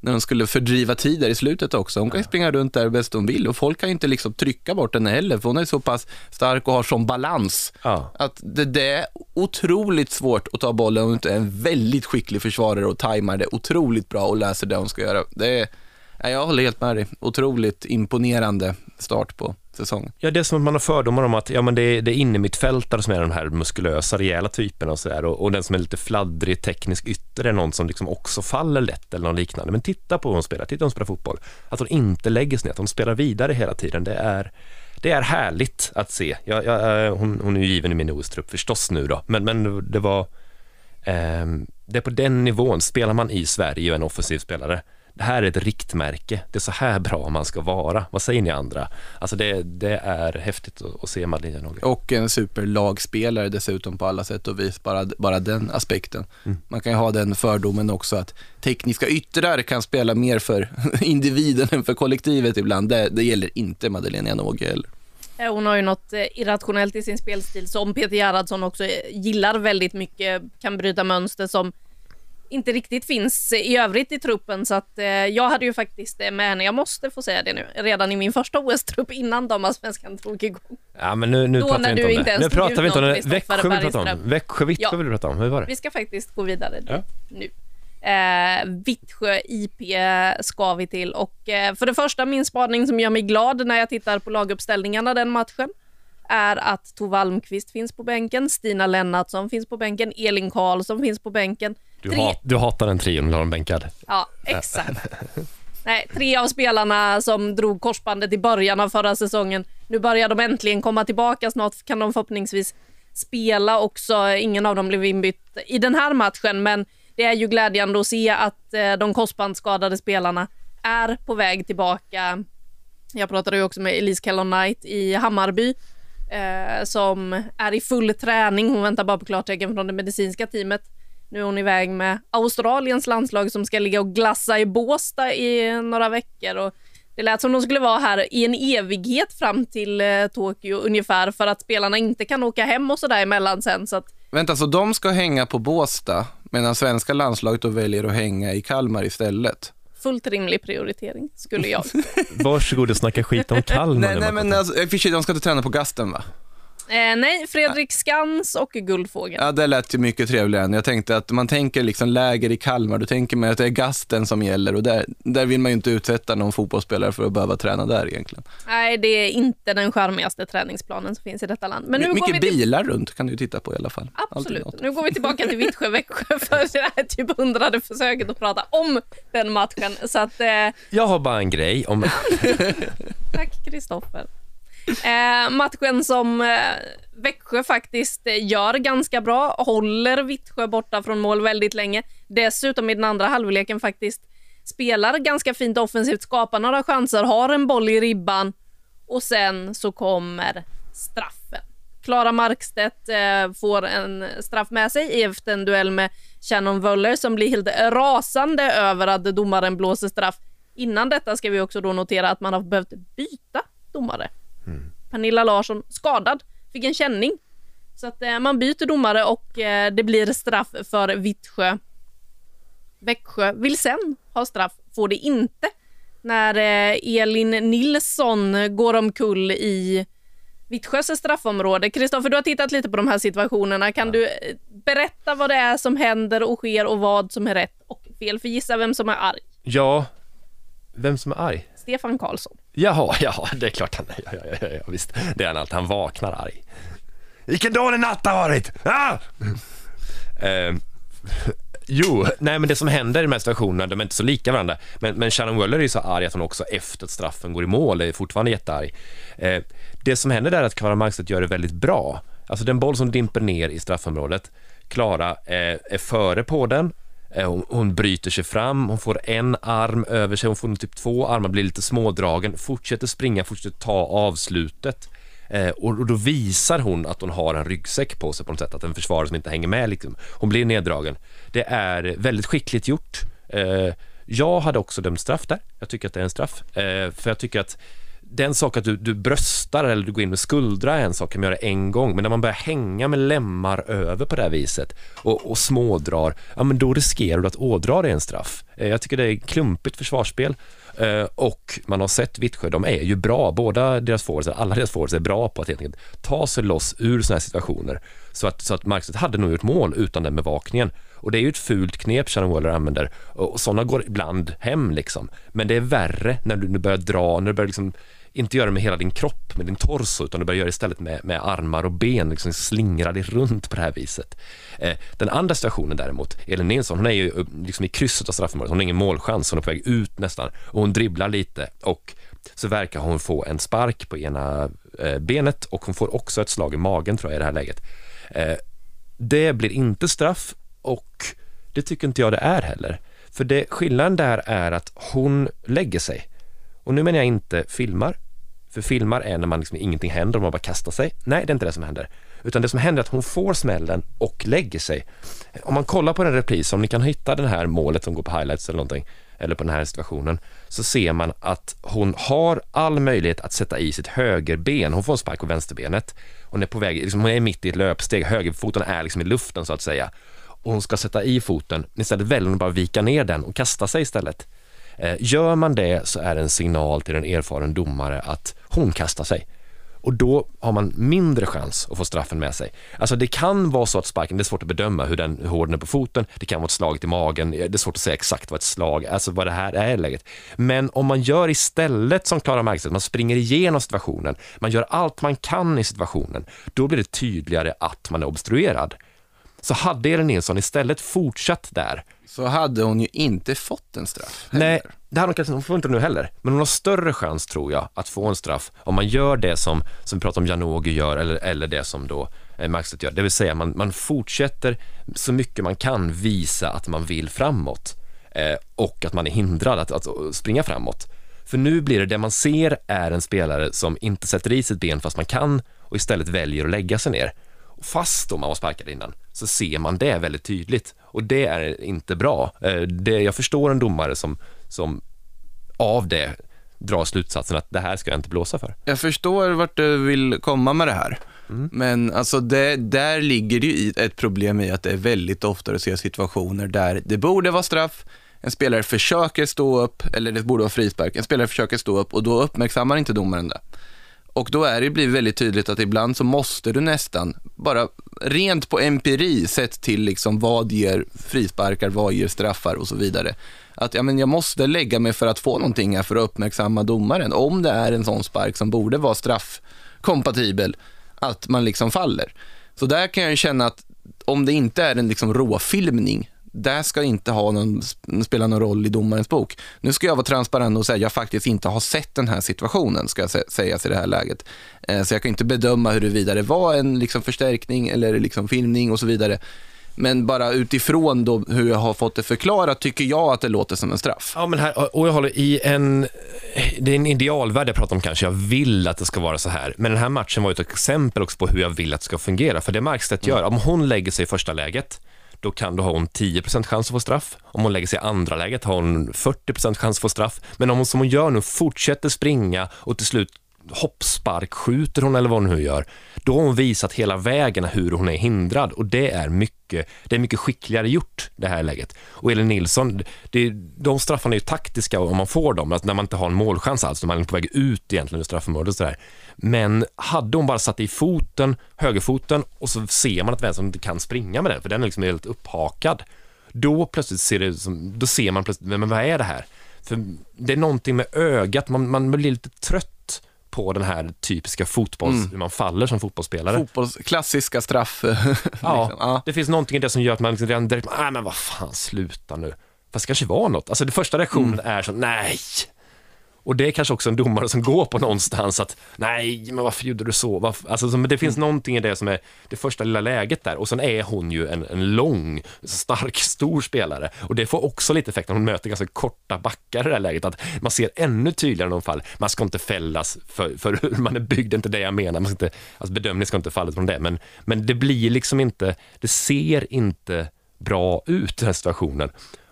när de skulle fördriva tid där i slutet också. Hon kan ju springa runt där bäst hon vill och folk kan ju inte liksom trycka bort henne heller för hon är så pass stark och har sån balans Ja. att det, det är otroligt svårt att ta bollen om du inte är en väldigt skicklig försvarare och tajmar det otroligt bra och läser det hon ska göra. Det är, jag håller helt med dig. Otroligt imponerande start på säsongen. Ja, det är som att man har fördomar om att ja, men det, är, det är inne som är de här muskulösa, rejäla typerna och sådär och, och den som är lite fladdrig, teknisk ytter är någon som liksom också faller lätt eller något liknande. Men titta på hur hon spelar, titta hur hon spelar fotboll. Att hon inte lägger sig ner, att hon spelar vidare hela tiden, det är, det är härligt att se. Jag, jag, eh, hon, hon är ju given i min OS-trupp förstås nu då, men, men det var Eh, det är på den nivån, spelar man i Sverige och är en offensiv spelare, det här är ett riktmärke. Det är så här bra man ska vara. Vad säger ni andra? Alltså det, det är häftigt att, att se Madeleine Janogy. Och en superlagspelare dessutom på alla sätt och vis, bara, bara den aspekten. Man kan ju ha den fördomen också att tekniska yttrar kan spela mer för [laughs] individen än för kollektivet ibland. Det, det gäller inte Madeleine Janogy heller. Hon har ju något eh, irrationellt i sin spelstil som Peter Gerhardsson också eh, gillar väldigt mycket, kan bryta mönster som inte riktigt finns i övrigt i truppen så att eh, jag hade ju faktiskt eh, med henne, jag måste få säga det nu, redan i min första OS-trupp innan damallsvenskan drog igång. Ja, men nu, nu Då pratar vi du inte om det. Nu pratar vi inte om det. Växjö vill vi prata om. Växjö Vittsjö Ja. vill vi prata om. Hur var det? Vi ska faktiskt gå vidare Ja. nu. Eh, Vittsjö IP ska vi till och eh, för det första min spaning som gör mig glad när jag tittar på laguppställningarna den matchen är att Tove Almqvist finns på bänken, Stina Lennartsson finns på bänken, Elin Karlsson finns på bänken. Du, Tre- hat, du hatar den trion, vill ha den bänkad. Ja, exakt. Nej, tre av spelarna som drog korsbandet i början av förra säsongen. Nu börjar de äntligen komma tillbaka. Snart kan de förhoppningsvis spela också. Ingen av dem blev inbytt i den här matchen, men det är ju glädjande att se att eh, de korsbandsskadade spelarna är på väg tillbaka. Jag pratade ju också med Elise Kellon Knight i Hammarby eh, som är i full träning. Hon väntar bara på klartecken från det medicinska teamet. Nu är hon iväg med Australiens landslag som ska ligga och glassa i Båstad i några veckor. Och det lät som de skulle vara här i en evighet fram till eh, Tokyo ungefär för att spelarna inte kan åka hem och sådär emellan sen. Så att, Vänta, så de ska hänga på Båstad medan svenska landslaget då väljer att hänga i Kalmar istället? Fullt rimlig prioritering, skulle jag [laughs] Varsågod och snacka skit om [laughs] Kalmar Nej, nej men alltså, i och för sig, de ska inte träna på Gasten va? Eh, Nej, Fredrik Skans och Guldfågeln. Ja, det lät ju mycket trevligare än jag tänkte att man tänker liksom läger i Kalmar, då tänker man att det är Gasten som gäller och där, där vill man ju inte utsätta någon fotbollsspelare för att behöva träna där egentligen. Nej, det är inte den charmigaste träningsplanen som finns i detta land. Men nu My- går vi mycket till... bilar runt kan du titta på i alla fall. Absolut. Nu går vi tillbaka till Vittsjö, [laughs] Växjö för det här typ hundrade försöket att prata om den matchen. Så att, eh, Jag har bara en grej om... [laughs] tack Kristoffer. Eh, matchen som eh, Växjö faktiskt gör ganska bra, håller Vittsjö borta från mål väldigt länge. Dessutom i den andra halvleken faktiskt spelar ganska fint offensivt, skapar några chanser, har en boll i ribban och sen så kommer straffen. Klara Markstedt eh, får en straff med sig efter en duell med Shannon Wöller som blir helt rasande över att domaren blåser straff. Innan detta ska vi också då notera att man har behövt byta domare. Pernilla Larsson skadad, fick en känning. Så att eh, man byter domare och eh, det blir straff för Vittsjö. Växjö vill sen ha straff, får det inte när eh, Elin Nilsson går omkull i Vittsjös straffområde. Kristoffer, du har tittat lite på de här situationerna. Kan du eh, berätta vad det är som händer och sker och vad som är rätt och fel? För gissa vem som är arg. Ja, vem som är arg? Stefan Karlsson. Jaha, ja, det är klart han [laughs] är. Ja, ja, ja, ja, visst. Det är han alltid. Han vaknar arg. Vilken dålig natt det har varit! Ah! Eh, [laughs] jo, nej men det som händer i de här situationerna, de är inte så lika varandra. Men, men Shannon Weller är ju så arg att hon också efter att straffen går i mål är fortfarande jättearg. Eh, det som händer där är att Klara Markstedt gör det väldigt bra. Alltså den boll som dimper ner i straffområdet, Klara eh, är före på den, Eh, hon, hon bryter sig fram, hon får en arm över sig, hon får typ två armar, blir lite smådragen, fortsätter springa, fortsätter ta avslutet. Eh, och, och då visar hon att hon har en ryggsäck på sig på något sätt, att en försvarare som inte hänger med liksom. Hon blir neddragen. Det är väldigt skickligt gjort. Eh, jag hade också dömt straff där. Jag tycker att det är en straff. Eh, för jag tycker att den sak att du, du bröstar eller du går in med skuldra är en sak, kan man göra en gång, men när man börjar hänga med lemmar över på det här viset och, och smådrar, ja men då riskerar du att ådra dig en straff. Eh, jag tycker det är klumpigt försvarsspel eh, och man har sett Vittsjö, de är ju bra, båda deras forwards, alla deras forwards är bra på att helt enkelt ta sig loss ur sådana här situationer. Så att, så att Markstedt hade nog gjort mål utan den bevakningen. Och det är ju ett fult knep Shannon Waller använder och, och sådana går ibland hem liksom. Men det är värre när du nu börjar dra, när du börjar liksom inte göra det med hela din kropp, med din torso, utan du börjar göra det istället med, med armar och ben, liksom slingra dig runt på det här viset. Eh, den andra situationen däremot, Elin Nilsson, hon är ju eh, liksom i krysset av straffområdet, hon har ingen målchans, hon är på väg ut nästan och hon dribblar lite och så verkar hon få en spark på ena eh, benet och hon får också ett slag i magen tror jag i det här läget. Eh, det blir inte straff och det tycker inte jag det är heller. För det, skillnaden där är att hon lägger sig. Och nu menar jag inte filmar, för filmar är när man liksom ingenting händer och man bara kastar sig. Nej, det är inte det som händer. Utan det som händer är att hon får smällen och lägger sig. Om man kollar på den repris, om ni kan hitta det här målet som går på highlights eller någonting, eller på den här situationen, så ser man att hon har all möjlighet att sätta i sitt högerben. Hon får en spark på vänsterbenet. Hon är på väg, liksom, hon är mitt i ett löpsteg, högerfoten är liksom i luften så att säga. Och hon ska sätta i foten, istället väljer hon bara att vika ner den och kasta sig istället. Eh, gör man det så är det en signal till en erfaren domare att hon kastar sig. Och då har man mindre chans att få straffen med sig. Alltså det kan vara så att sparken, det är svårt att bedöma hur, den, hur hård den är på foten, det kan vara ett slag i magen, eh, det är svårt att säga exakt vad ett slag, alltså vad det här är i läget. Men om man gör istället som Klara Markstedt, man springer igenom situationen, man gör allt man kan i situationen, då blir det tydligare att man är obstruerad. Så hade Elin Nilsson istället fortsatt där, så hade hon ju inte fått en straff. Nej, det hade hon kanske, hon får inte nu heller. Men hon har större chans tror jag att få en straff om man gör det som, som vi pratar om Janogy gör eller, eller det som då eh, gör. Det vill säga man, man fortsätter så mycket man kan visa att man vill framåt eh, och att man är hindrad att, att springa framåt. För nu blir det, det man ser är en spelare som inte sätter i sitt ben fast man kan och istället väljer att lägga sig ner. Fast då man var sparkad innan så ser man det väldigt tydligt och det är inte bra. Eh, Det, jag förstår en domare som, som av det drar slutsatsen att det här ska jag inte blåsa för. Jag förstår vart du vill komma med det här. Men alltså det, där ligger det ju ett problem i att det är väldigt ofta du ser situationer där det borde vara straff, en spelare försöker stå upp, eller det borde vara frispark, en spelare försöker stå upp och då uppmärksammar inte domaren det. Och då är det blivit väldigt tydligt att ibland så måste du nästan, bara rent på empiri, sett till liksom vad ger frisparkar, vad ger straffar och så vidare. Att ja, men jag måste lägga mig för att få någonting här för att uppmärksamma domaren. Om det är en sån spark som borde vara straffkompatibel, att man liksom faller. Så där kan jag känna att om det inte är en liksom råfilmning, det ska inte ha någon, spela någon roll i domarens bok. Nu ska jag vara transparent och säga att jag faktiskt inte har sett den här situationen, ska jag säga i det här läget. Eh, så jag kan inte bedöma huruvida det var en liksom förstärkning eller liksom filmning och så vidare. Men bara utifrån då hur jag har fått det förklarat tycker jag att det låter som en straff. Ja, men här, och jag håller i en... Det är en idealvärld jag pratar om kanske. Jag vill att det ska vara så här. Men den här matchen var ett exempel också på hur jag vill att det ska fungera. För det Markstedt gör, om hon lägger sig i första läget, då kan då ha hon 10% chans att få straff. Om hon lägger sig i andra läget har hon 40% chans att få straff. Men om hon som hon gör nu fortsätter springa och till slut hoppspark skjuter hon eller vad hon nu gör, då har hon visat hela vägen hur hon är hindrad och det är mycket, det är mycket skickligare gjort det här läget. Och Elin Nilsson, det, de straffarna är ju taktiska om man får dem, alltså när man inte har en målchans alls, när man är på väg ut egentligen ur straffområdet och sådär. Men hade hon bara satt i foten, högerfoten och så ser man att vänstern inte kan springa med den, för den är liksom helt upphakad. Då plötsligt ser det som, då ser man plötsligt, men vad är det här? För det är någonting med ögat, man, man blir lite trött på den här typiska fotbolls, mm. hur man faller som fotbollsspelare. Fotbolls, klassiska straff. [laughs] ja, liksom. ja, det finns någonting i det som gör att man liksom redan direkt, nej men vad fan, sluta nu. Fast det kanske var något. Alltså det första reaktionen mm. är så, nej, och det är kanske också en domare som går på någonstans att nej, men varför gjorde du så? Varför? Alltså, det finns mm. någonting i det som är det första lilla läget där och sen är hon ju en, en lång, stark, stor spelare och det får också lite effekt när hon möter ganska korta backar i det här läget att man ser ännu tydligare de fall. Man ska inte fällas för, för hur man är byggd, inte det jag menar. Man ska inte, alltså bedömning ska inte falla från det, men, men det blir liksom inte, det ser inte bra ut den här situationen.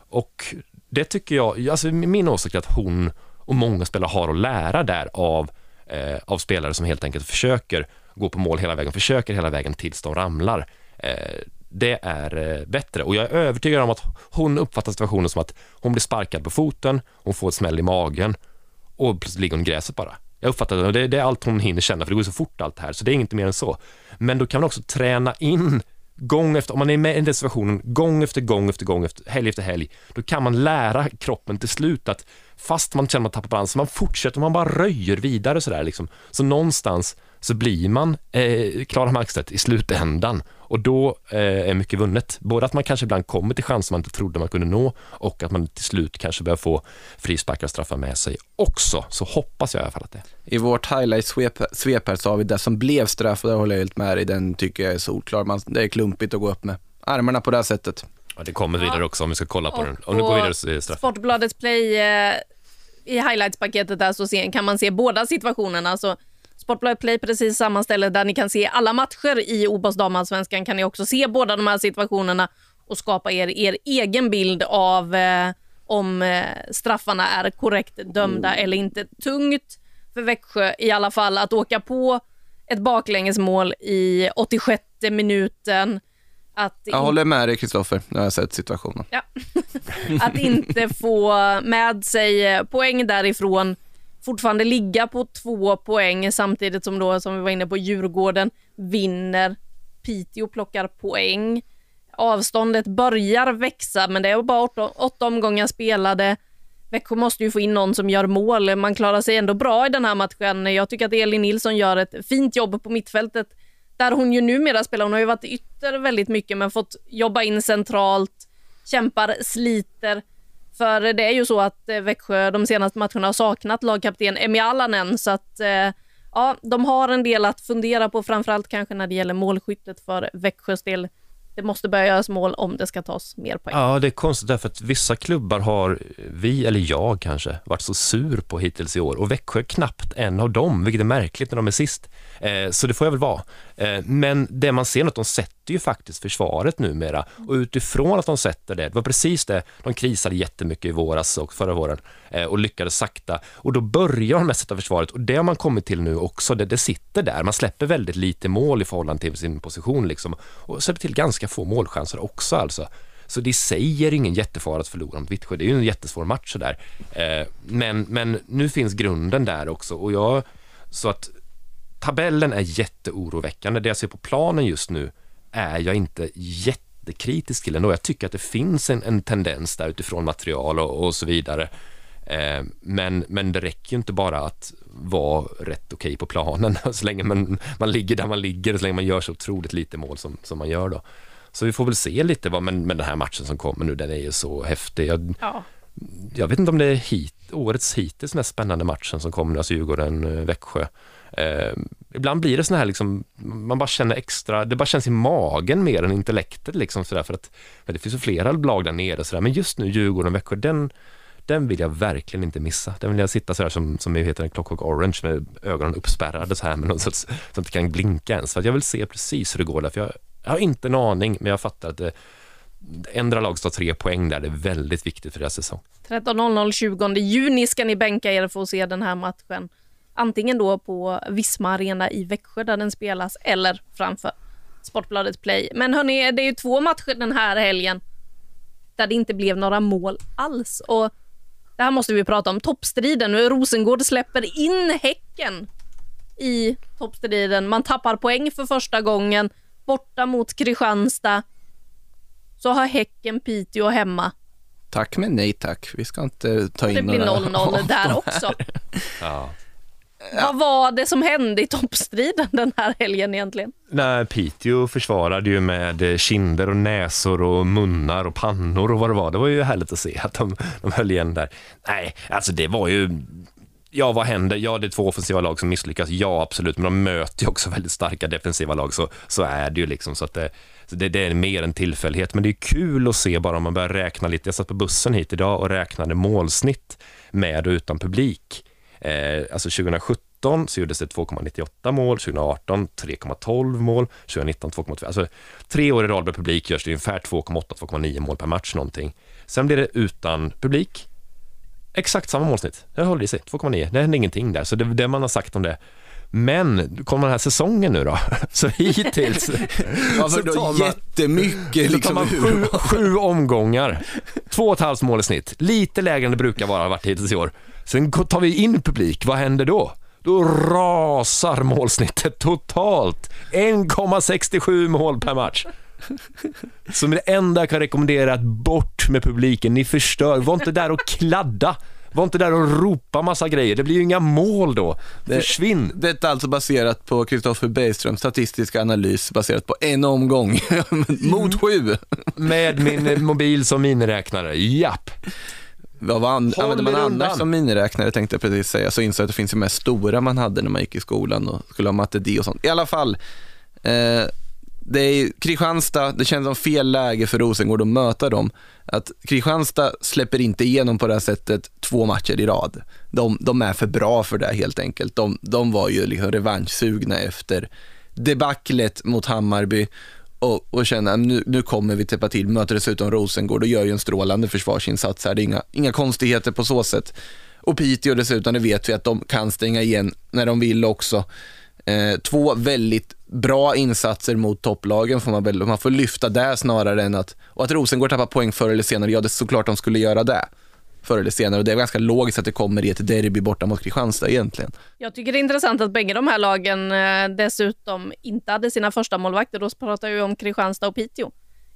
Och det tycker jag, alltså min åsikt är att hon och många spelare har att lära där av, eh, av spelare som helt enkelt försöker gå på mål hela vägen, försöker hela vägen tills de ramlar. Eh, det är eh, bättre och jag är övertygad om att hon uppfattar situationen som att hon blir sparkad på foten, hon får ett smäll i magen och plötsligt ligger hon i gräset bara. Jag uppfattar det, det är allt hon hinner känna för det går så fort allt det här så det är inget mer än så. Men då kan man också träna in gång efter, om man är med i den situationen gång efter gång efter gång, efter, helg efter helg, då kan man lära kroppen till slut att fast man känner att man tappar balans, man fortsätter, man bara röjer vidare sådär liksom. Så någonstans så blir man eh, Klara Markstedt i slutändan och då eh, är mycket vunnet. Både att man kanske ibland kommer till chanser man inte trodde man kunde nå och att man till slut kanske börjar få frisparkar och straffar med sig också. Så hoppas jag i alla fall att det. I vårt highlight-svep här så har vi det som blev straff och det håller jag helt med dig. Den tycker jag är solklar. Man, det är klumpigt att gå upp med armarna på det här sättet. Ja, det kommer vidare också om vi ska kolla på och den. Om du går vidare så är det straff. Sportbladets play eh, i highlights-paketet där så kan man se båda situationerna. Alltså, Sportbladet Play precis samma ställe där ni kan se alla matcher i OBOS damallsvenskan kan ni också se båda de här situationerna och skapa er, er egen bild av eh, om eh, straffarna är korrekt dömda mm. eller inte. Tungt för Växjö i alla fall att åka på ett baklängesmål i 86 minuten. Att jag håller med dig Kristoffer, nu har jag sett situationen. Ja. [laughs] att inte få med sig poäng därifrån fortfarande ligga på två poäng samtidigt som då, som vi var inne på, Djurgården vinner. Piteå plockar poäng. Avståndet börjar växa, men det är bara åtta, åtta omgångar spelade. Växjö måste ju få in någon som gör mål. Man klarar sig ändå bra i den här matchen. Jag tycker att Elin Nilsson gör ett fint jobb på mittfältet där hon ju numera spelar. Hon har ju varit ytter väldigt mycket men fått jobba in centralt, kämpar, sliter. För det är ju så att eh, Växjö de senaste matcherna har saknat lagkapten Emi Allanen så att eh, ja, de har en del att fundera på, framförallt kanske när det gäller målskyttet för Växjös del det måste börja göras mål om det ska tas mer poäng. Ja, det är konstigt därför att vissa klubbar har vi, eller jag kanske, varit så sur på hittills i år och Växjö är knappt en av dem, vilket är märkligt när de är sist. Eh, så det får jag väl vara. Eh, men det man ser är att de sätter ju faktiskt försvaret numera och utifrån att de sätter det, det var precis det, de krisade jättemycket i våras och förra våren eh, och lyckades sakta och då börjar de med att sätta försvaret och det har man kommit till nu också, det, det sitter där, man släpper väldigt lite mål i förhållande till sin position liksom och släpper till ganska få målchanser också alltså. Så det säger ingen jättefara att förlora mot Vittsjö. Det är ju en jättesvår match sådär. Eh, men, men nu finns grunden där också och jag, så att tabellen är jätteoroväckande. Det jag ser på planen just nu är jag inte jättekritisk till ändå. Jag tycker att det finns en, en tendens där utifrån material och, och så vidare. Eh, men, men det räcker ju inte bara att vara rätt okej okay på planen [laughs] så länge man, man ligger där man ligger och så länge man gör så otroligt lite mål som, som man gör då. Så vi får väl se lite vad, men, men den här matchen som kommer nu, den är ju så häftig. Jag, Ja. jag vet inte om det är hit, årets hittills mest spännande matchen som kommer, alltså Djurgården-Växjö. Eh, ibland blir det såna här liksom, man bara känner extra, det bara känns i magen mer än intellektet liksom sådär för att, men det finns ju flera lag där nere sådär, men just nu Djurgården-Växjö, den, den vill jag verkligen inte missa. Den vill jag sitta sådär som, som heter en Clockwork Orange med ögonen uppspärrade så här med någon sorts, så jag inte kan blinka ens. För att jag vill se precis hur det går där, för jag, jag har inte en aning, men jag fattar att det, ändra lag står tre poäng där, det är väldigt viktigt för deras säsong. 13.00 20 juni ska ni bänka er för att se den här matchen. Antingen då på Visma Arena i Växjö där den spelas eller framför Sportbladet Play. Men hörni, det är ju två matcher den här helgen där det inte blev några mål alls. Och det här måste vi prata om. Toppstriden. Nu Rosengård släpper in Häcken i toppstriden. Man tappar poäng för första gången borta mot Kristianstad. Så har Häcken Piteå hemma. Tack men nej tack. Vi ska inte ta in Det blir några 0-0 [laughs] där också. Ja. Vad var det som hände i toppstriden den här helgen egentligen? Nej, Piteå försvarade ju med kinder och näsor och munnar och pannor och vad det var. Det var ju härligt att se att de, de höll igen där. Nej, alltså det var ju... Ja, vad händer? Ja, det är två offensiva lag som misslyckas. Ja, absolut, men de möter ju också [laughs] väldigt starka defensiva lag, så, så är det ju liksom. Så att det, så det, det är mer en tillfällighet, men det är kul att se bara om man börjar räkna lite. Jag satt på bussen hit idag och räknade målsnitt med och utan publik. Eh, alltså 2017 så gjordes det 2,98 mål, 2018 3,12 mål, 2019 2,2. Alltså tre år i rad med publik görs det ungefär 2,8-2,9 mål per match någonting. Sen blir det utan publik. Exakt samma målsnitt. Det håller i sig, 2,9. Det händer ingenting där, så det det man har sagt om det. Men kommer den här säsongen nu då? [laughs] Så hittills [laughs] Ja, så tar man- jättemycket så tar liksom. man sju, sju omgångar, två och ett halvt mål i snitt, lite lägre än det brukar vara varit hittills i år. Sen tar vi in publik, vad händer då? Då rasar målsnittet totalt. 1,67 mål per match. [laughs] Så det enda jag kan rekommendera att bort med publiken, ni förstör. Var inte där och kladda. Var inte där och ropa massa grejer, det blir ju inga mål då. Försvinn. Detta är alltså baserat på Kristoffer Bergströms statistiska analys baserat på en omgång [laughs] mot sju. Med min mobil som miniräknare, japp. Vad var an- Håll använde man annars som miniräknare tänkte jag precis säga. Så insåg jag att det finns ju mest stora man hade när man gick i skolan och skulle ha matte D och sånt. I alla fall, eh, det är Kristianstad, det känns som fel läge för Rosengård att möta dem. Att Kristianstad släpper inte igenom på det här sättet två matcher i rad. De, de är för bra för det helt enkelt. De, de var ju liksom revanschsugna efter debaclet mot Hammarby och, och känna att nu, nu kommer vi täppa till, möter dessutom Rosengård och gör ju en strålande försvarsinsats här. Det är inga, inga konstigheter på så sätt. Och Piteå dessutom, det vet vi att de kan stänga igen när de vill också. Eh, två väldigt bra insatser mot topplagen får man väl, man får lyfta det snarare än att, och att Rosengård tappar poäng förr eller senare, ja det är såklart de skulle göra det förr eller senare och det är ganska logiskt att det kommer i ett derby borta mot Kristianstad egentligen. Jag tycker det är intressant att bägge de här lagen eh, dessutom inte hade sina första målvakter. Då pratar vi om Kristianstad och Piteå.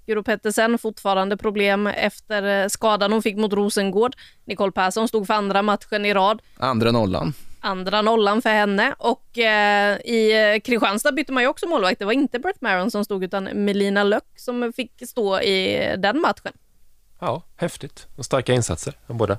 Guro Pettersen fortfarande problem efter eh, skadan hon fick mot Rosengård. Nicole Persson stod för andra matchen i rad. Andra nollan. Andra nollan för henne. Och eh, i eh, Kristianstad bytte man ju också målvakt. Det var inte Brett Maron som stod utan Melina Löck som fick stå i den matchen. Ja, häftigt. Och starka insatser av båda.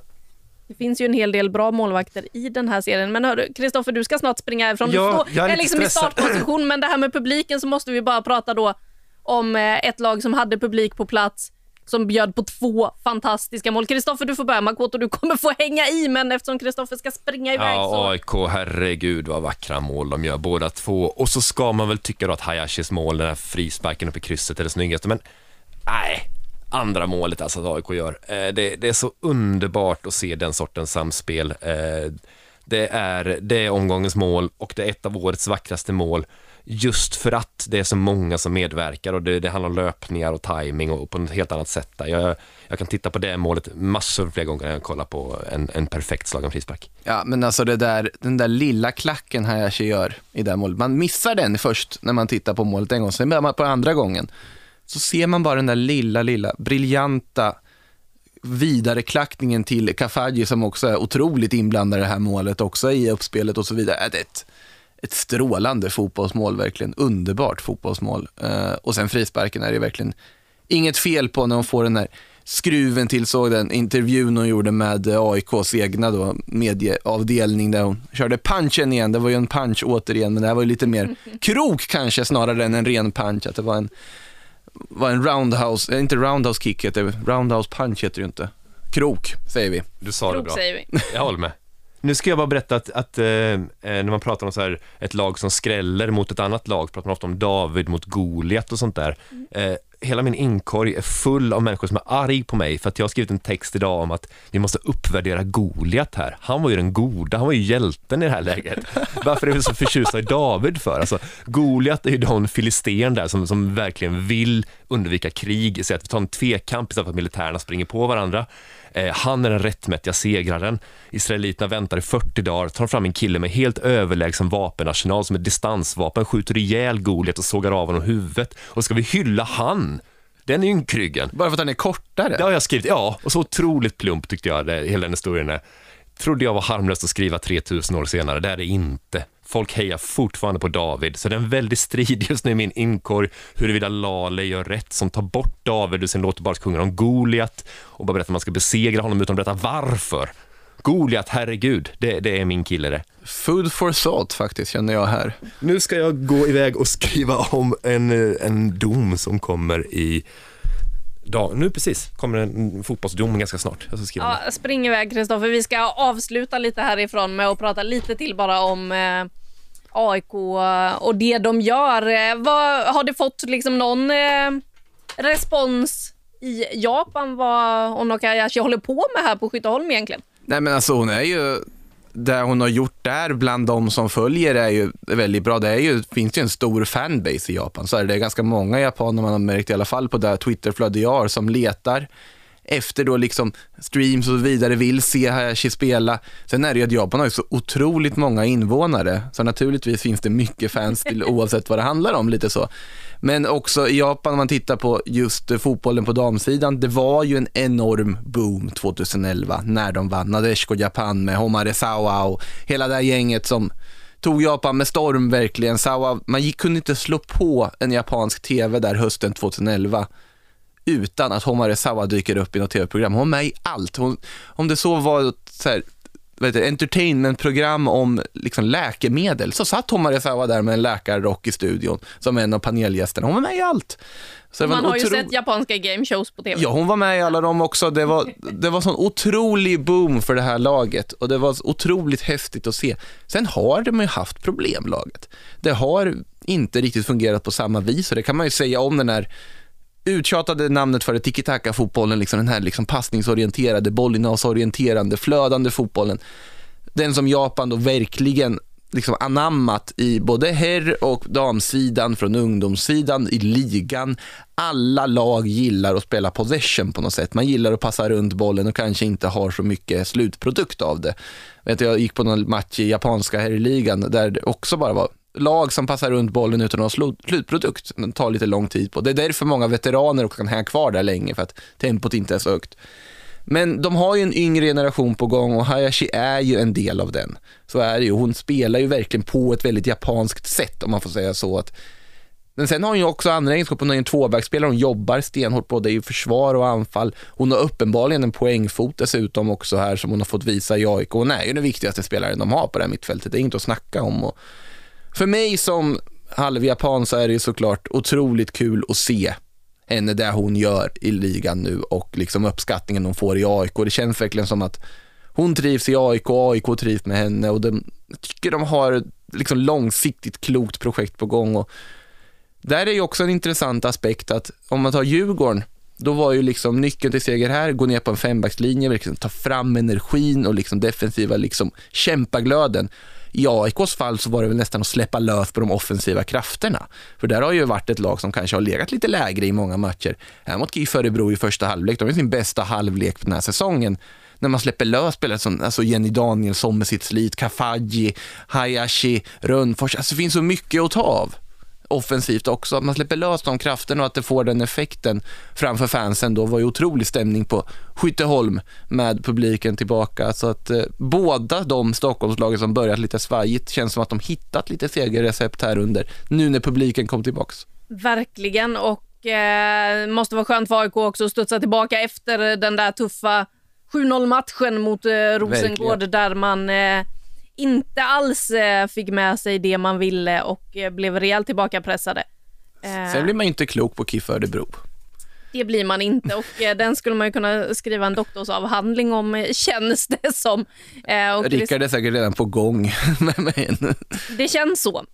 Det finns ju en hel del bra målvakter i den här serien. Men hörru, Kristoffer, du ska snart springa ifrån. Du Ja, står, jag är är liksom i stressad. startposition, men det här med publiken så måste vi bara prata då om eh, ett lag som hade publik på plats som bjöd på två fantastiska mål. Kristoffer, du får börja. Makoto, du kommer få hänga i, men eftersom Kristoffer ska springa iväg Ja, så... AIK, herregud vad vackra mål de gör båda två. Och så ska man väl tycka då att Hayashis mål, den här frisparken uppe i krysset, är det snyggaste. Men nej, andra målet alltså att AIK gör. Eh, det, det är så underbart att se den sortens samspel. Eh, det, är, det är omgångens mål och det är ett av årets vackraste mål. just för att det är så många som medverkar och det, det handlar om löpningar och timing och, och på ett helt annat sätt. Jag, jag kan titta på det målet massor fler gånger än jag kollar på en, en perfekt slagen frispark. Ja, men alltså det där, den där lilla klacken Hayashi gör i det här målet. Man missar den först när man tittar på målet en gång, sen börjar man på andra gången. Så ser man bara den där lilla, lilla, briljanta vidareklackningen till Kafaji som också är otroligt inblandad i det här målet, också i uppspelet och så vidare. Äh, det är ett, ett strålande fotbollsmål, verkligen. Underbart fotbollsmål. Uh, och sen frisparken är det verkligen inget fel på när hon får den här skruven till, såg den intervjun hon gjorde med AIKs egna då, medieavdelning där hon körde punchen igen. Det var ju en punch återigen, men det här var ju lite mer krok kanske snarare än en ren punch. Att det var en, var en roundhouse, inte roundhouse kick heter det, roundhouse punch heter det ju inte. Krok, säger vi. Du sa det Krok bra. säger vi. Jag håller med. [laughs] Nu ska jag bara berätta att, att eh, när man pratar om så här, ett lag som skräller mot ett annat lag, pratar man ofta om David mot Goliat och sånt där. Eh, hela min inkorg är full av människor som är arg på mig för att jag har skrivit en text idag om att vi måste uppvärdera Goliat här. Han var ju den goda, han var ju hjälten i det här läget. [laughs] Varför är vi så förtjusta i David för? Alltså, Goliat är ju den filisten där som, som verkligen vill undvika krig, så att vi tar en tvekamp istället för att militärerna springer på varandra. Eh, han är den rättmätiga segraren. Israeliterna väntar i 40 dagar, tar fram en kille med helt överlägsen vapenarsenal som ett distansvapen, skjuter ihjäl Goliat och sågar av honom huvudet. Och ska vi hylla han? Den ynkryggen. Bara för att den är kortare. Det har jag skrivit, ja. Och så otroligt plump tyckte jag det, hela den historien är. Trodde jag var harmlöst att skriva 3000 år senare, det är det inte. Folk hejar fortfarande på David, så det är en väldig strid just nu i min inkorg huruvida Lale gör rätt som tar bort David och sen låter bara sjunga om Goliat och bara berättar att man ska besegra honom utan att berätta varför. Goliat, herregud, det, det är min kille det. Food for thought faktiskt, känner jag här. Nu ska jag gå iväg och skriva om en, en dom som kommer i dag. Nu precis kommer en fotbollsdom ganska snart. Jag ska skriva. Ja, spring iväg Kristoffer. Vi ska avsluta lite härifrån med att prata lite till bara om eh, AIK och det de gör. Eh, vad, har det fått liksom någon eh, respons i Japan vad Onokayashi håller på med här på Skytteholm egentligen? Nej men alltså hon är ju, det hon har gjort där bland de som följer är ju väldigt bra. Det är ju, finns ju en stor fanbase i Japan. Så är det, det är ganska många japaner man har märkt i alla fall på det Twitterflöde jag har som letar efter då liksom streams och så vidare, vill se Hayashi spela. Sen är det ju att Japan har ju så otroligt många invånare, så naturligtvis finns det mycket fans till [laughs] oavsett vad det handlar om, lite så. Men också i Japan, om man tittar på just fotbollen på damsidan, det var ju en enorm boom 2011 när de vann Nadeshiko Japan med Homare Sawa och hela det här gänget som tog Japan med storm verkligen. Sawa, man gick, kunde inte slå på en japansk tv där hösten 2011 utan att Homare Sawa dyker upp i något tv-program. Hon var med i allt. Hon, om det så var så här, heter det, entertainmentprogram om liksom läkemedel så satt Homare Sawa där med en läkarrock i studion som en av panelgästerna. Hon var med i allt. Så Man har ju otro- sett japanska game shows på tv. Ja, hon var med i alla dem också. Det var, [laughs] det var sån otrolig boom för det här laget och det var otroligt häftigt att se. Sen har de ju haft problem, laget. Det har inte riktigt fungerat på samma vis och det kan man ju säga om den här uttjatade namnet för det tiki-taka-fotbollen, liksom den här liksom passningsorienterade, bollinnehavsorienterande, flödande fotbollen. Den som Japan då verkligen liksom anammat i både herr och damsidan, från ungdomssidan, i ligan. Alla lag gillar att spela possession på något sätt. Man gillar att passa runt bollen och kanske inte har så mycket slutprodukt av det. Vet jag gick på någon match i japanska herrligan där det också bara var lag som passar runt bollen utan att ha slutprodukt. Det tar lite lång tid på. Det är därför många veteraner också kan hänga kvar där länge, för att tempot inte är så högt. Men de har ju en yngre generation på gång och Hayashi är ju en del av den. Så är det ju. Hon spelar ju verkligen på ett väldigt japanskt sätt om man får säga så. Att men sen har hon ju också andra egenskaper. Hon är ju en tvåvägsspelare. Hon jobbar stenhårt både i försvar och anfall. Hon har uppenbarligen en poängfot dessutom också här som hon har fått visa i AIK. Hon är ju den viktigaste spelaren de har på det här mittfältet. Det är inget att snacka om. Och för mig som halvjapan så är det ju såklart otroligt kul att se henne det hon gör i ligan nu och liksom uppskattningen hon får i AIK. Det känns verkligen som att hon trivs i AIK och AIK trivs med henne och de, jag tycker de har ett liksom långsiktigt klokt projekt på gång. Och där är ju också en intressant aspekt att om man tar Djurgården, då var ju liksom nyckeln till seger här, gå ner på en fembackslinje, liksom ta fram energin och liksom defensiva liksom kämpaglöden. I AIKs fall så var det väl nästan att släppa lös på de offensiva krafterna. För där har ju varit ett lag som kanske har legat lite lägre i många matcher. Här mot GIF Örebro i första halvlek, de har sin bästa halvlek på den här säsongen när man släpper lös spelare som alltså Jenny Danielsson med sitt slit, Kafaji, Hayashi, Rönnfors. Alltså det finns så mycket att ta av offensivt också. Att man släpper lös de krafterna och att det får den effekten framför fansen då var ju otrolig stämning på Skytteholm med publiken tillbaka. Så att eh, båda de Stockholmslagen som börjat lite svajigt känns som att de hittat lite segerrecept här under nu när publiken kom tillbaks. Verkligen och eh, måste vara skönt för AIK också att studsa tillbaka efter den där tuffa 7-0 matchen mot eh, Rosengård Verkligen. där man eh, inte alls eh, fick med sig det man ville och eh, blev rejält tillbakapressade. Eh, Sen blir man inte klok på KIF Örebro. Det blir man inte och den skulle man ju kunna skriva en doktorsavhandling om känns det som. Rickard är säkert redan på gång [laughs] med mig. Det känns så.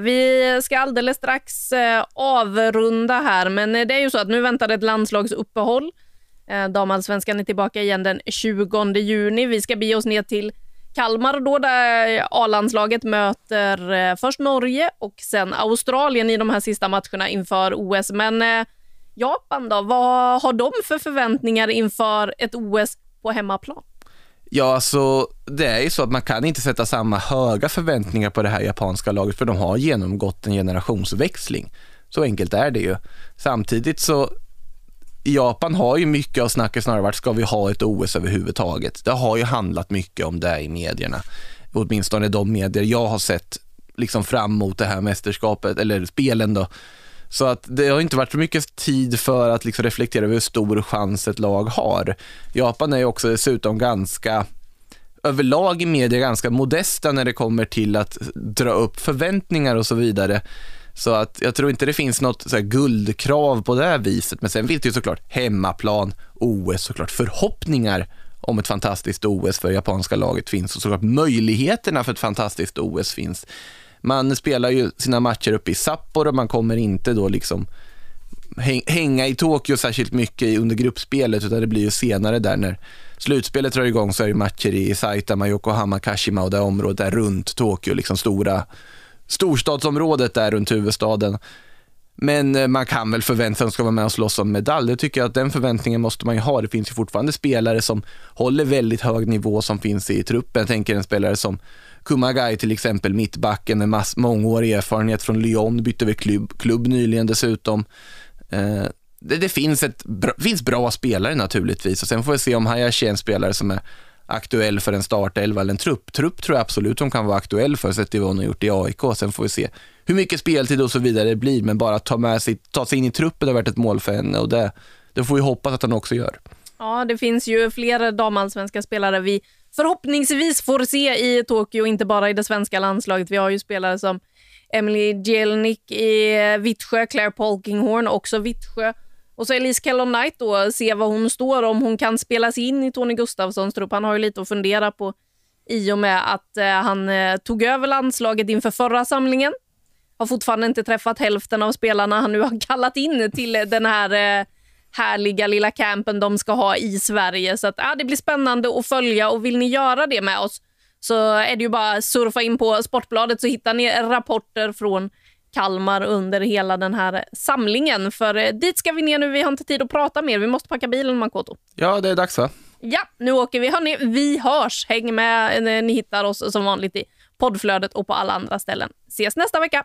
Vi ska alldeles strax avrunda här, men det är ju så att nu väntar ett landslagsuppehåll. Eh, Damallsvenskan är tillbaka igen den 20 juni. Vi ska bege oss ner till Kalmar då, där A-landslaget möter eh, först Norge och sen Australien i de här sista matcherna inför OS. Men eh, Japan då, vad har de för förväntningar inför ett OS på hemmaplan? Ja, alltså det är ju så att man kan inte sätta samma höga förväntningar på det här japanska laget för de har genomgått en generationsväxling. Så enkelt är det ju. Samtidigt så Japan har ju mycket av snacket snarare varit, ska vi ha ett OS överhuvudtaget? Det har ju handlat mycket om det i medierna. Åtminstone de medier jag har sett liksom fram mot det här mästerskapet, eller spelen då. Så att det har inte varit så mycket tid för att liksom reflektera över hur stor chans ett lag har. Japan är ju också dessutom ganska överlag i media ganska modesta när det kommer till att dra upp förväntningar och så vidare. Så att jag tror inte det finns något så guldkrav på det här viset. Men sen finns det ju såklart hemmaplan, OS, såklart förhoppningar om ett fantastiskt OS för japanska laget finns och såklart möjligheterna för ett fantastiskt OS finns. Man spelar ju sina matcher uppe i Sapporo, man kommer inte då liksom hänga i Tokyo särskilt mycket under gruppspelet utan det blir ju senare där när slutspelet drar igång så är det matcher i Saitama, Yokohama, Kashima och det området där runt Tokyo, liksom stora storstadsområdet där runt huvudstaden. Men eh, man kan väl förvänta sig att de ska vara med och slåss om medalj. Det tycker jag att den förväntningen måste man ju ha. Det finns ju fortfarande spelare som håller väldigt hög nivå som finns i truppen. Jag tänker en spelare som Kumagai till exempel, mittbacken med mass, mångårig erfarenhet från Lyon, bytte över klubb, klubb nyligen dessutom. Eh, det, det, finns, ett, finns bra spelare naturligtvis och sen får vi se om Hayashi är en spelare som är aktuell för en startelva eller en trupp. Trupp tror jag absolut hon kan vara aktuell för, sett till vad hon har gjort i AIK. Sen får vi se hur mycket speltid och så vidare det blir, men bara ta, med sig, ta sig in i truppen har varit ett mål för henne och det, det får vi hoppas att hon också gör. Ja, det finns ju flera damallsvenska spelare vi förhoppningsvis får se i Tokyo, inte bara i det svenska landslaget. Vi har ju spelare som Emily Jelnik i Vittsjö, Claire Polkinghorn, också Vittsjö. Och så Elise Kellon Knight då, se vad hon står, om hon kan spelas in i Tony Gustafssons trupp. Han har ju lite att fundera på i och med att eh, han eh, tog över landslaget inför förra samlingen. Har fortfarande inte träffat hälften av spelarna han nu har [laughs] kallat in till den här eh, härliga lilla campen de ska ha i Sverige. Så att, ja, det blir spännande att följa och vill ni göra det med oss så är det ju bara att surfa in på Sportbladet så hittar ni rapporter från Kalmar under hela den här samlingen. För eh, dit ska vi ner nu, vi har inte tid att prata mer. Vi måste packa bilen, Makoto. Ja, det är dags va? Ja, nu åker vi. Hörni, vi hörs. Häng med ni hittar oss som vanligt i poddflödet och på alla andra ställen. Ses nästa vecka!